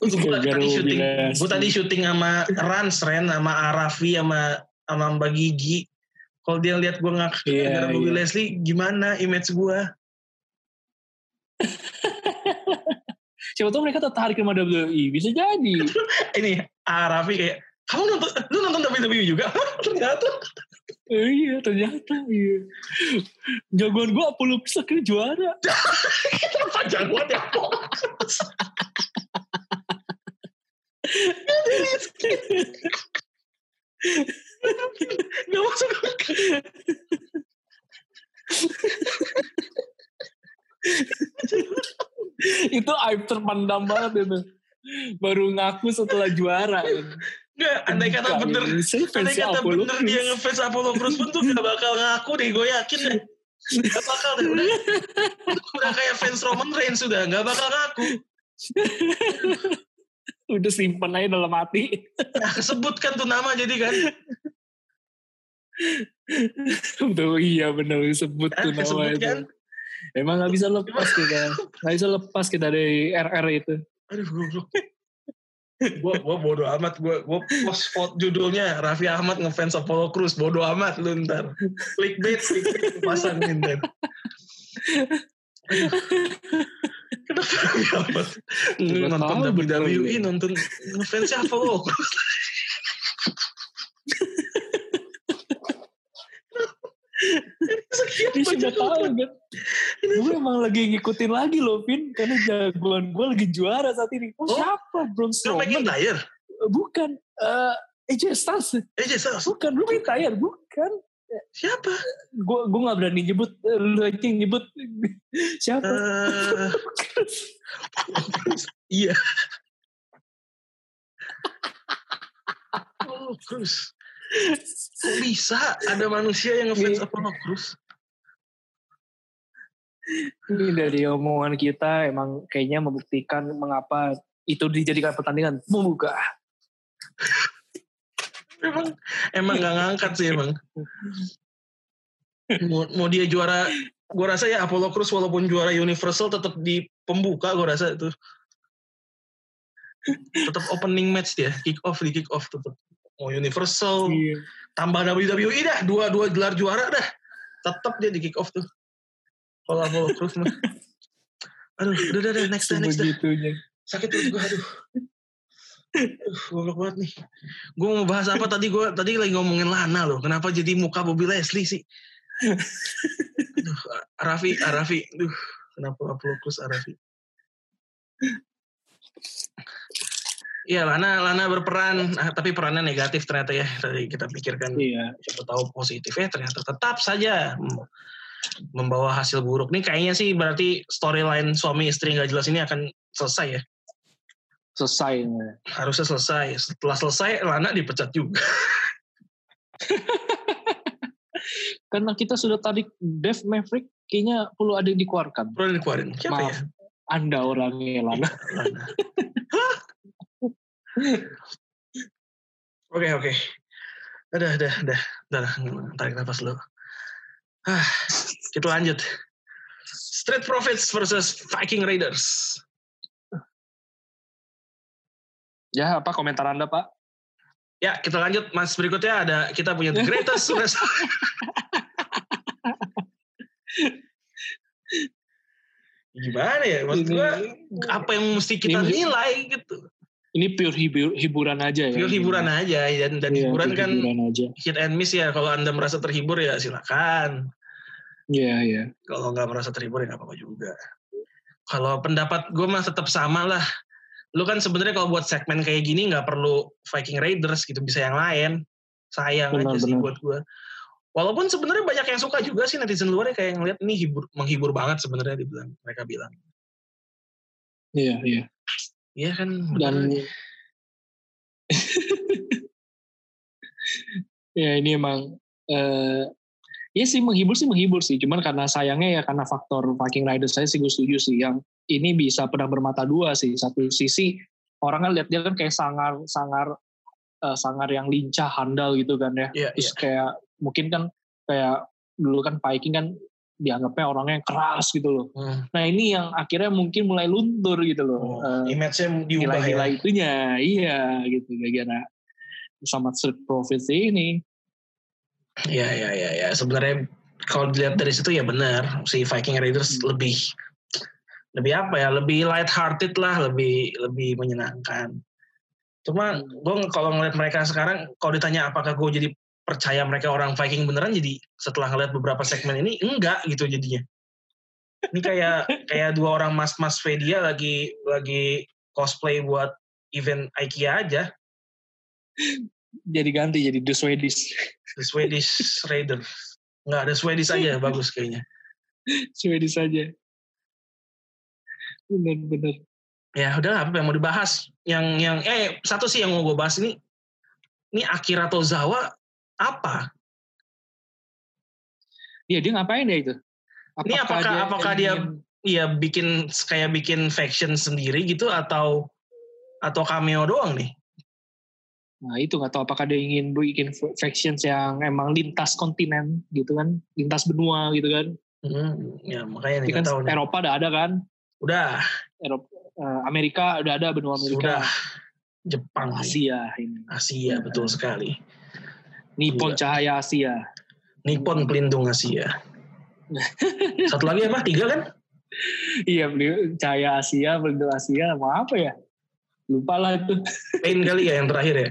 Gue tadi syuting, gue tadi syuting sama Rans, Ren, sama Arafi, sama sama Mbak Gigi. Kalau dia lihat gue ngakak Iya, gara mobil iya. Leslie, gimana image gue? *laughs* Siapa tahu mereka tertarik sama WWE. Bisa jadi. *laughs* Ini Arafi kayak, kamu nonton, lu nonton WWE juga? *laughs* Ternyata. Iya, ternyata. Iya. Jagoan gue Apollo Crews akhirnya juara. Kenapa jagoan ya? Gak masuk itu aib terpandang banget itu. Baru ngaku setelah juara. Nggak, andai kata Bukan, bener, andai kata Apollo bener dia ngefans Apollo Crews pun tuh gak bakal ngaku deh, gue yakin deh. Gak bakal deh, udah, udah kayak fans Roman Reigns sudah, gak bakal ngaku. *laughs* Udah simpen aja dalam hati. Nah, kesebutkan tuh nama jadi kan. Tuh iya benar disebut Hah, tuh nama itu. kan? Emang gak bisa lepas kita. Gak bisa lepas kita dari RR itu. Aduh, goblok. Gue gua bodo amat gue gue post foto judulnya Raffi Ahmad ngefans Apollo Crews bodo amat lu ntar clickbait clickbait pasangin Aduh. kenapa Raffi Ahmad nonton tahu, WWE bener. nonton ngefansnya Apollo Crews Sekian sudah banyak tahu kan. Gue emang lagi ngikutin lagi loh Vin. Karena jagoan gue lagi juara saat ini. Oh, Oh, siapa? Braun Strowman? McIntyre Bukan. Eh AJ Styles. eh Jesus Bukan. Drew McIntyre. Bukan. siapa Gue gue gak berani nyebut. Eh, Lu aja yang nyebut. *laughs* siapa? Eh, *laughs* iya *laughs* Apollo Crews Kok bisa ada manusia yang ngefans Ini- Apollo Crews? Ini dari omongan kita emang kayaknya membuktikan mengapa itu dijadikan pertandingan membuka. Emang emang nggak ngangkat sih emang. Mau, mau dia juara, gue rasa ya Apollo Crews walaupun juara Universal tetap di pembuka gue rasa itu. Tetap opening match dia, kick off di kick off tetap. Mau Universal, Iya. tambah WWE dah, dua dua gelar juara dah. Tetap dia di kick off tuh. Kalau Apollo Crews mah. Aduh, udah, udah, udah, next dah, next dah. Sebegitunya. sakit perut gue aduh Aduh, goblok banget nih. Gue mau bahas apa tadi? Gue tadi lagi ngomongin Lana loh. Kenapa jadi muka Bobby Leslie sih? Aduh, Arafi, Arafi. Aduh, kenapa Apollo Crews Arafi? Iya, Lana, Lana berperan, ah, tapi perannya negatif ternyata ya. Tadi kita pikirkan Iya. siapa tahu positif ya ternyata tetap saja mem- membawa hasil buruk. Nih kayaknya sih berarti storyline suami istri nggak jelas ini akan selesai ya. Selesai. harusnya selesai. Setelah selesai, Lana dipecat juga. *laughs* Karena kita sudah tarik Dev Maverick, kayaknya perlu ada yang dikeluarkan. Perlu dikeluarin. Siapa Maaf. ya? Anda orangnya Lana. Lana. *laughs* Oke, oke. Udah, udah, udah. Udah, tarik nafas dulu. Ah, kita lanjut. Street Profits versus Viking Raiders. Ya, apa komentar Anda, Pak? Ya, kita lanjut. Mas, berikutnya ada kita punya The Greatest *laughs* Wrestler. Gimana ya? Maksud gua, apa yang mesti kita nilai gitu. Ini pure hibur, hiburan aja ya. Pure hiburan aja dan dan Iya, hiburan kan hiburan aja. hit and miss ya. Kalau anda merasa terhibur ya silakan. Iya, iya. Kalau nggak merasa terhibur ya nggak apa-apa juga. Kalau pendapat gue mah tetap sama lah. lu kan sebenarnya kalau buat segmen kayak gini nggak perlu Viking Raiders gitu bisa yang lain sayang Benar, aja sih benar. buat gue walaupun sebenarnya banyak yang suka juga sih netizen luarnya kayak ngeliat ini hibur menghibur banget sebenarnya dibilang mereka bilang Iya, iya. Iya kan Dan ya ini emang eh ya sih menghibur sih menghibur sih. Cuman karena sayangnya ya karena faktor Viking Riders saya sih gue setuju sih yang ini bisa pedang bermata dua sih. Satu sisi orang kan lihat dia kan kayak sangar sangar eh, sangar yang lincah handal gitu kan ya. Iya, Terus kayak mungkin kan kayak dulu kan Viking kan dianggapnya orangnya yang keras gitu loh. Hmm. Nah ini yang akhirnya mungkin mulai luntur gitu loh. Oh, Eh, image-nya diubah ya nilai-nilai itunya iya gitu gara-gara sama street profits ini Iya iya iya ya. Sebenarnya kalau dilihat dari situ ya benar si Viking Raiders Hmm. lebih lebih apa ya? Lebih light hearted lah, lebih lebih menyenangkan. Cuma Hmm. gue kalau ngeliat mereka sekarang, kalau ditanya apakah gue jadi percaya mereka orang Viking beneran, jadi setelah ngeliat beberapa segmen ini enggak gitu jadinya. Ini kayak *laughs* kayak dua orang mas-mas Vedia lagi lagi cosplay buat event IKEA aja, jadi ganti jadi The Swedish the Swedish Raider. Enggak ada Swedish aja, bagus kayaknya. Swedish saja bener-bener ya udah apa yang mau dibahas yang yang eh satu sih yang mau gue bahas ini ini Akira Tozawa apa? Iya dia ngapain ya itu? Ini apakah- apakah dia- ingin- Iya bikin kayak bikin faction sendiri gitu atau atau cameo doang nih? Nah itu nggak tahu apakah dia ingin bikin factions yang emang lintas kontinen gitu kan? Lintas benua gitu kan? Hmm, ya makanya nih kan tahu nih. Eropa udah ada kan? Udah. Eropa eh, Amerika udah ada benua Amerika. Sudah. Jepang. Asia ini. Asia betul sekali Nippon Gila. Cahaya Asia. Nippon pelindung Asia. *laughs* Satu lagi apa? Tiga kan? Iya Cahaya Asia Pelindung Asia. Mau apa ya? Lupa lah itu. *laughs* Pain kali ya yang terakhir ya?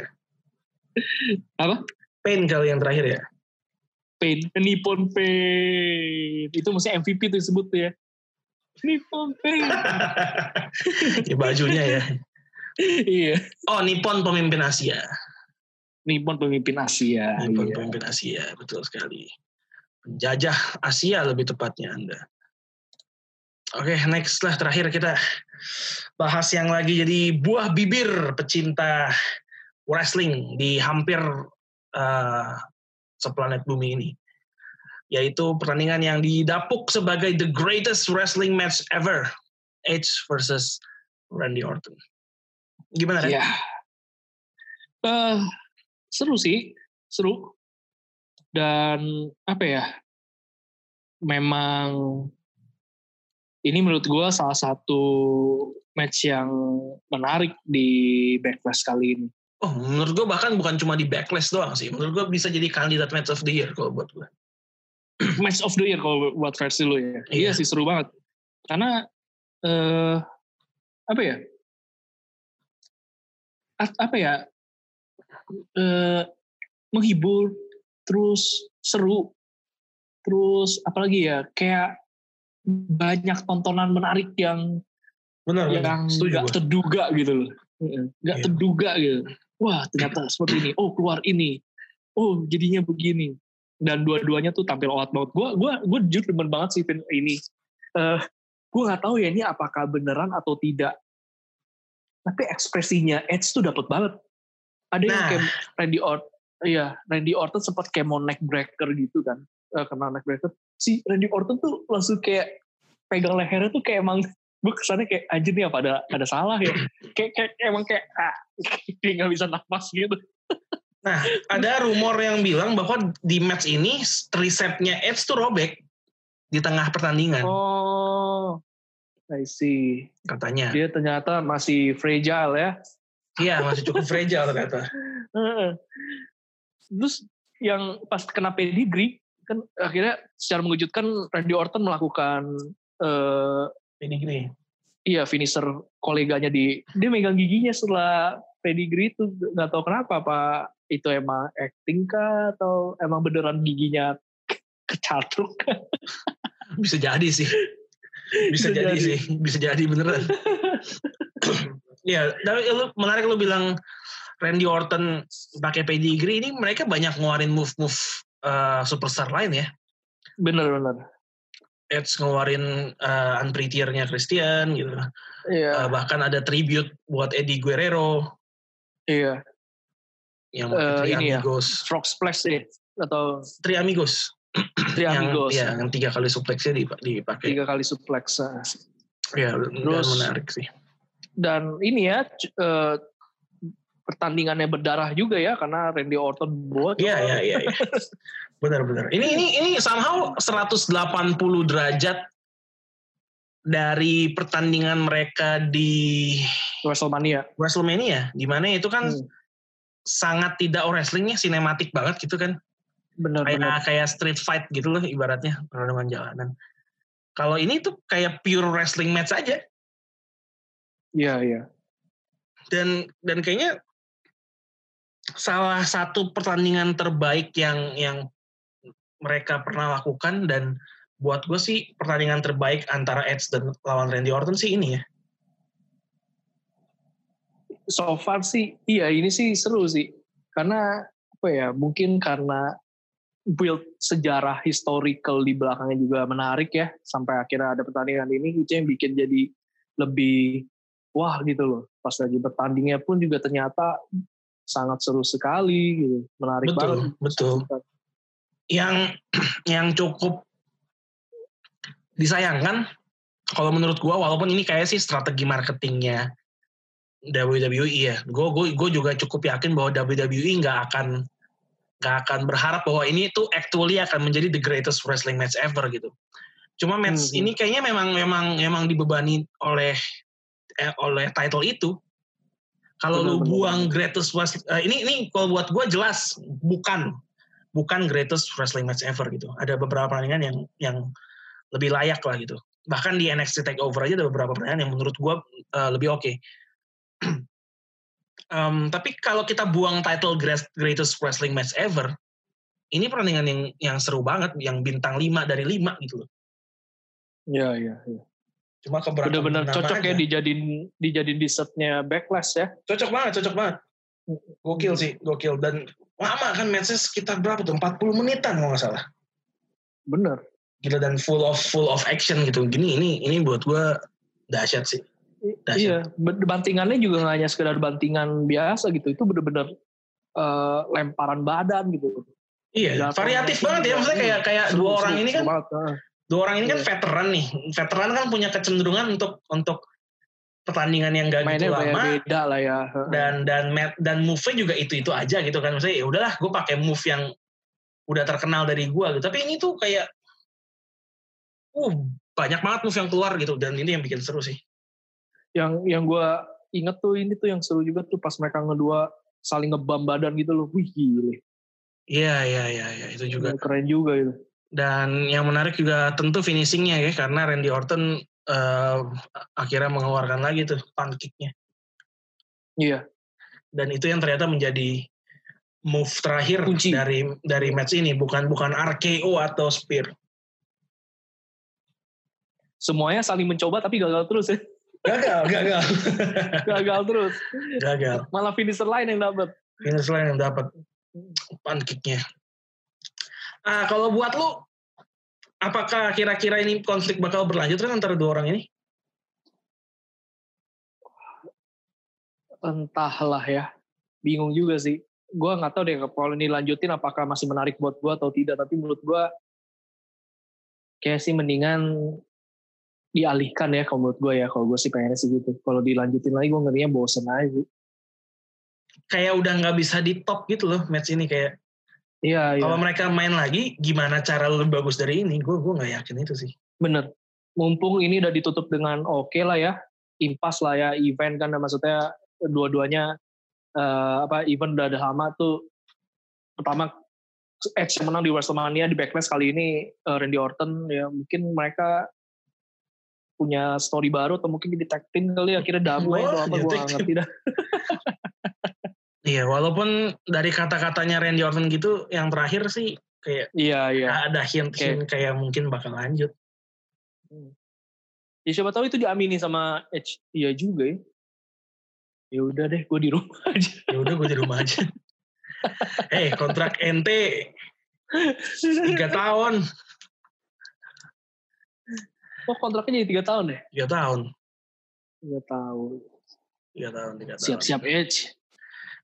Apa? Pain kali yang terakhir ya? Pain. Nippon Pain. Itu mesti MVP tuh disebut tuh ya. Nippon Pain. *laughs* Ya bajunya ya. Iya. Oh Nippon pemimpin Asia Nippon pemimpin Asia Nippon iya. pemimpin Asia, betul sekali. Penjajah Asia lebih tepatnya Anda. Oke, next lah terakhir kita bahas yang lagi jadi buah bibir pecinta wrestling di hampir eh, seplanet bumi ini. Yaitu pertandingan yang didapuk sebagai the greatest wrestling match ever. Edge versus Randy Orton. Gimana Ren? Iya. Eh, seru sih, seru. Dan apa ya? Memang ini menurut gue salah satu match yang menarik di backlash kali ini. Oh, menurut gue bahkan bukan cuma di backlash doang sih. Menurut gue bisa jadi kandidat match of the year kalau buat gue. *clears throat* match of the year kalau buat versi lu ya. Iya Iya. sih seru banget. Karena eh apa ya? A- apa ya? Eh menghibur, terus seru, terus apalagi ya? Kayak banyak tontonan menarik yang Benar, yang nggak gue. terduga gitu loh. Nggak Iya. terduga gitu. Wah ternyata seperti ini. Oh keluar ini. Oh jadinya begini. Dan dua-duanya tuh tampil out banget. Gue gua, gua jujur demen banget sih film ini. Eh gue nggak tahu ya ini apakah beneran atau tidak. Tapi ekspresinya Edge tuh dapet banget. Ada yang Nah. kayak Randy Orton. Iya, Randy Orton sempat kayak mau neck breaker gitu kan. Eh, kena neck breaker. Si Randy Orton tuh langsung kayak pegang lehernya tuh kayak emang gue kesannya kayak anjir nih apa ada ada salah ya kayak, kayak emang kayak ah, *laughs* dia nggak bisa nafas gitu Nah, ada rumor yang bilang bahwa di match ini tricepnya Edge tuh robek di tengah pertandingan oh I see katanya. dia ternyata masih fragile ya Iya, masih cukup fragile ternyata. Terus yang pas kena pedigree kan akhirnya secara mengejutkan Randy Orton melakukan eh, Pedigree. iya finisher koleganya di dia megang giginya setelah pedigree itu nggak tahu kenapa apa itu emang acting kah atau emang beneran giginya kecatruk Bisa jadi sih. Bisa, Bisa jadi, jadi. sih. Bisa jadi beneran. *laughs* Iya, dan lu, menarik lu bilang Randy Orton pakai pedigree ini mereka banyak ngeluarin move-move uh, superstar lain ya. Bener bener. Edge ngeluarin uh, Unprettier-nya Christian gitu. Iya. Uh, bahkan ada tribute buat Eddie Guerrero. Iya. Yang Uh, Tri ini ya, Amigos. Frog Splash deh atau Tri Amigos. *clears throat* Tri yang, Amigos. ya, yang tiga kali suplexnya dip- dipakai. Tiga kali suplex. eh. Ya, Terus- dan menarik sih. Dan ini ya eh, pertandingannya berdarah juga ya karena Randy Orton buat. Iya, iya, iya. iya. Benar-benar. Ini ini ini somehow 180 derajat dari pertandingan mereka di WrestleMania. WrestleMania, di mana itu kan Hmm. sangat tidak wrestlingnya sinematik banget gitu kan, Bener kayak bener. kayak street fight gitu loh ibaratnya pertarungan jalanan. Kalau ini tuh kayak pure wrestling match aja Iya iya. dan dan kayaknya salah satu pertandingan terbaik yang yang mereka pernah lakukan dan buat gue sih pertandingan terbaik antara Edge dan lawan Randy Orton sih ini ya. So far sih, iya ini sih seru sih. Karena apa ya? Mungkin karena build sejarah historical di belakangnya juga menarik ya. Sampai akhirnya ada pertandingan ini itu yang bikin jadi lebih wah gitu loh. Pas lagi bertandingnya pun juga ternyata sangat seru sekali gitu. Menarik Betul, banget. betul. Yang *clears throat* yang cukup disayangkan kalau menurut gua walaupun ini kayak sih strategi marketingnya WWE ya. Gue gue gue juga cukup yakin bahwa WWE nggak akan nggak akan berharap bahwa ini tuh actually akan menjadi the greatest wrestling match ever gitu. Cuma match Hmm. ini kayaknya memang memang memang dibebani oleh eh, oleh title itu. Kalau lu buang greatest wrestling eh, ini ini kalau buat gue jelas bukan bukan greatest wrestling match ever gitu. Ada beberapa pertandingan yang yang lebih layak lah gitu. Bahkan di NXT Takeover aja ada beberapa pertandingan yang menurut gue eh, lebih oke. *clears throat* Em, tapi kalau kita buang title Great- greatest wrestling match ever, ini pertandingan yang yang seru banget, yang bintang 5 dari 5 gitu loh. Iya iya. iya. Cuma keberatan Bener-bener nama cocok ya aja. dijadiin dijadiin dessertnya backlash ya. Cocok banget, cocok banget. Gokil sih, gokil. Dan lama kan matchnya sekitar berapa tuh? 40 menitan kalau nggak salah. Bener. Gila dan full of full of action gitu. Gini ini ini buat gue dahsyat sih. Dahsyat. Iya, bantingannya juga nggak hanya sekedar bantingan biasa gitu, itu bener-bener eh, lemparan badan gitu. Iya, Jatuh variatif banget ya. Maksudnya kayak kayak Seru, dua orang seru, ini kan banget. Dua orang ini kan Iya. veteran nih. Veteran kan punya kecenderungan untuk untuk pertandingan yang gak gitu mainnya banyak lama beda lah ya. dan dan dan move-nya juga itu-itu aja gitu kan. Maksudnya ya udahlah gue pakai move yang udah terkenal dari gue gitu. Tapi ini tuh kayak uh banyak banget move yang keluar gitu dan ini yang bikin seru sih. Yang yang gue inget tuh ini tuh yang seru juga tuh pas mereka ngedua saling ngebam badan gitu loh, wih gile, Iya iya iya iya itu juga. keren juga itu. Dan yang menarik juga tentu finishingnya ya karena Randy Orton eh, akhirnya mengeluarkan lagi tuh punt kicknya. Iya, dan itu yang ternyata menjadi move terakhir Kunci. dari dari match ini bukan bukan RKO atau spear semuanya saling mencoba tapi gagal terus ya, gagal gagal *laughs* gagal terus. gagal Malah finisher lain yang dapet. finish line yang dapat punt kicknya ah kalau buat lu apakah kira-kira ini konflik bakal berlanjut kan antara dua orang ini? Entahlah ya. Bingung juga sih. Gue nggak tahu deh kalau ini lanjutin apakah masih menarik buat gue atau tidak. Tapi menurut gue kayak sih mendingan dialihkan ya kalau menurut gue ya. Kalau gue sih pengennya sih gitu. Kalau dilanjutin lagi gue ngerinya bosen aja. Kayak udah nggak bisa di top gitu loh match ini kayak iya iya. Kalau mereka main lagi gimana cara lu lebih bagus dari ini? Gue gue nggak yakin itu sih. Bener. Mumpung ini udah ditutup dengan oke lah ya impas lah ya event kan maksudnya dua-duanya eh, apa event udah ada lama tuh. Pertama Edge yang menang di WrestleMania di Backlash kali ini eh, Randy Orton ya mungkin mereka punya story baru atau mungkin di tag team kali ya, akhirnya damai Wah, atau apa gue tag gak team. ngerti dah *laughs* iya walaupun dari kata-katanya Randy Orton gitu yang terakhir sih kayak iya iya ada hint-hint kayak mungkin bakal lanjut ya siapa tahu itu diamini sama Edge iya juga ya Ya udah deh, gue *laughs* di rumah aja. Ya udah gue di rumah aja. Eh, kontrak ente tiga tahun. Oh kontraknya jadi tiga tahun ya? Tiga tahun. Tiga tahun. Tiga tahun, tiga tahun. Siap-siap Edge.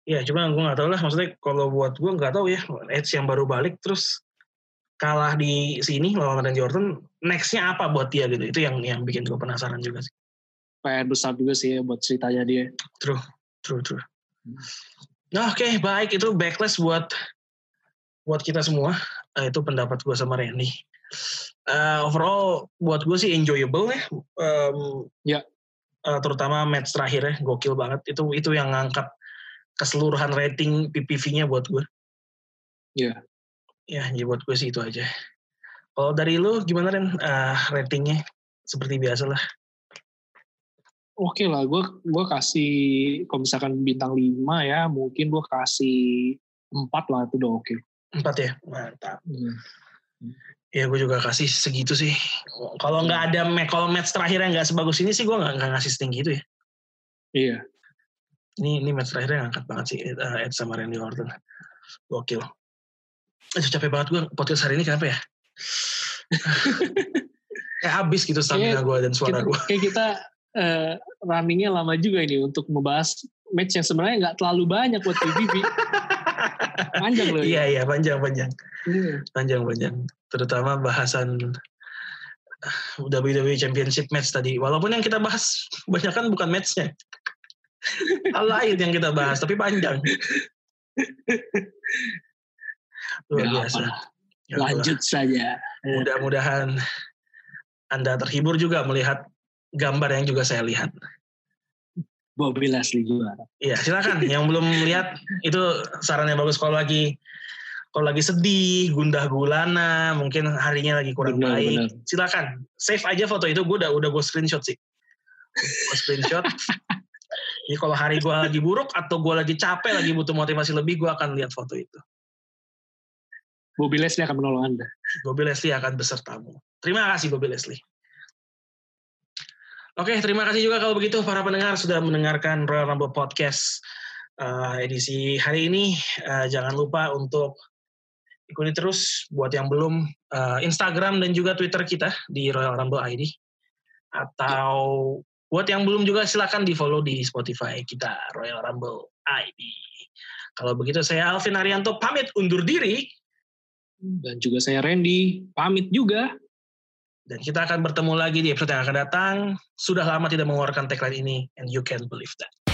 Iya, cuma gue nggak tahu lah. Maksudnya kalau buat gue nggak tahu ya. Edge yang baru balik terus kalah di sini lawan Randy Orton. Nextnya apa buat dia gitu? Itu yang yang bikin gue penasaran juga sih. PR besar juga sih ya buat ceritanya dia. True, true, true. Nah, oke, okay, baik itu backlash buat buat kita semua. Uh, itu pendapat gue sama Randy. Uh, overall buat gue sih enjoyable ya. Um, ya. Uh, terutama match terakhir ya, gokil banget. Itu itu yang ngangkat keseluruhan rating PPV-nya buat gue. Iya. Ya, jadi buat gue sih itu aja. Kalau dari lu gimana Ren uh, ratingnya? Seperti biasa lah. Oke okay lah, gue gue kasih kalau misalkan bintang 5 ya, mungkin gue kasih 4 lah itu udah oke. Okay. 4 ya, mantap. Hmm. Ya gue juga kasih segitu sih. Kalau nggak ada kalau match terakhir yang nggak sebagus ini sih gue nggak ngasih setinggi itu ya. Iya. Ini ini match terakhirnya ngangkat banget sih uh, Ed sama Randy Orton. Gokil. Aduh capek banget gue podcast hari ini kenapa ya? kayak *laughs* habis gitu stamina gue dan suara gue. Kayak kita uh, runningnya lama juga ini untuk membahas match yang sebenarnya nggak terlalu banyak buat PBB. *laughs* panjang loh. Iya iya panjang panjang. Hmm. Panjang panjang. Terutama bahasan WWE Championship match tadi. Walaupun yang kita bahas banyak kan bukan matchnya. Hal lain yang kita bahas tapi panjang. Luar biasa. Ya, Lanjut saja. Mudah-mudahan Anda terhibur juga melihat gambar yang juga saya lihat. Bobby Leslie juga. Iya, silakan. yang belum lihat itu sarannya bagus kalau lagi kalau lagi sedih, gundah gulana, mungkin harinya lagi kurang benar, baik, benar. silakan save aja foto itu. Gue udah udah gue screenshot sih. Gue screenshot. *laughs* Jadi kalau hari gue lagi buruk atau gue lagi capek, lagi butuh motivasi lebih, gue akan lihat foto itu. Bobby Leslie akan menolong Anda. Bobby Leslie akan besertamu. Terima kasih Bobby Leslie. Oke, terima kasih juga kalau begitu para pendengar sudah mendengarkan Royal Rumble Podcast uh, edisi hari ini. Uh, jangan lupa untuk ikuti terus buat yang belum uh, Instagram dan juga Twitter kita di Royal Rumble ID. Atau buat yang belum juga silakan di follow di Spotify kita Royal Rumble ID. Kalau begitu saya Alvin Arianto pamit undur diri. Dan juga saya Randy pamit juga. Dan kita akan bertemu lagi di episode yang akan datang. Sudah lama tidak mengeluarkan tagline ini, and you can believe that.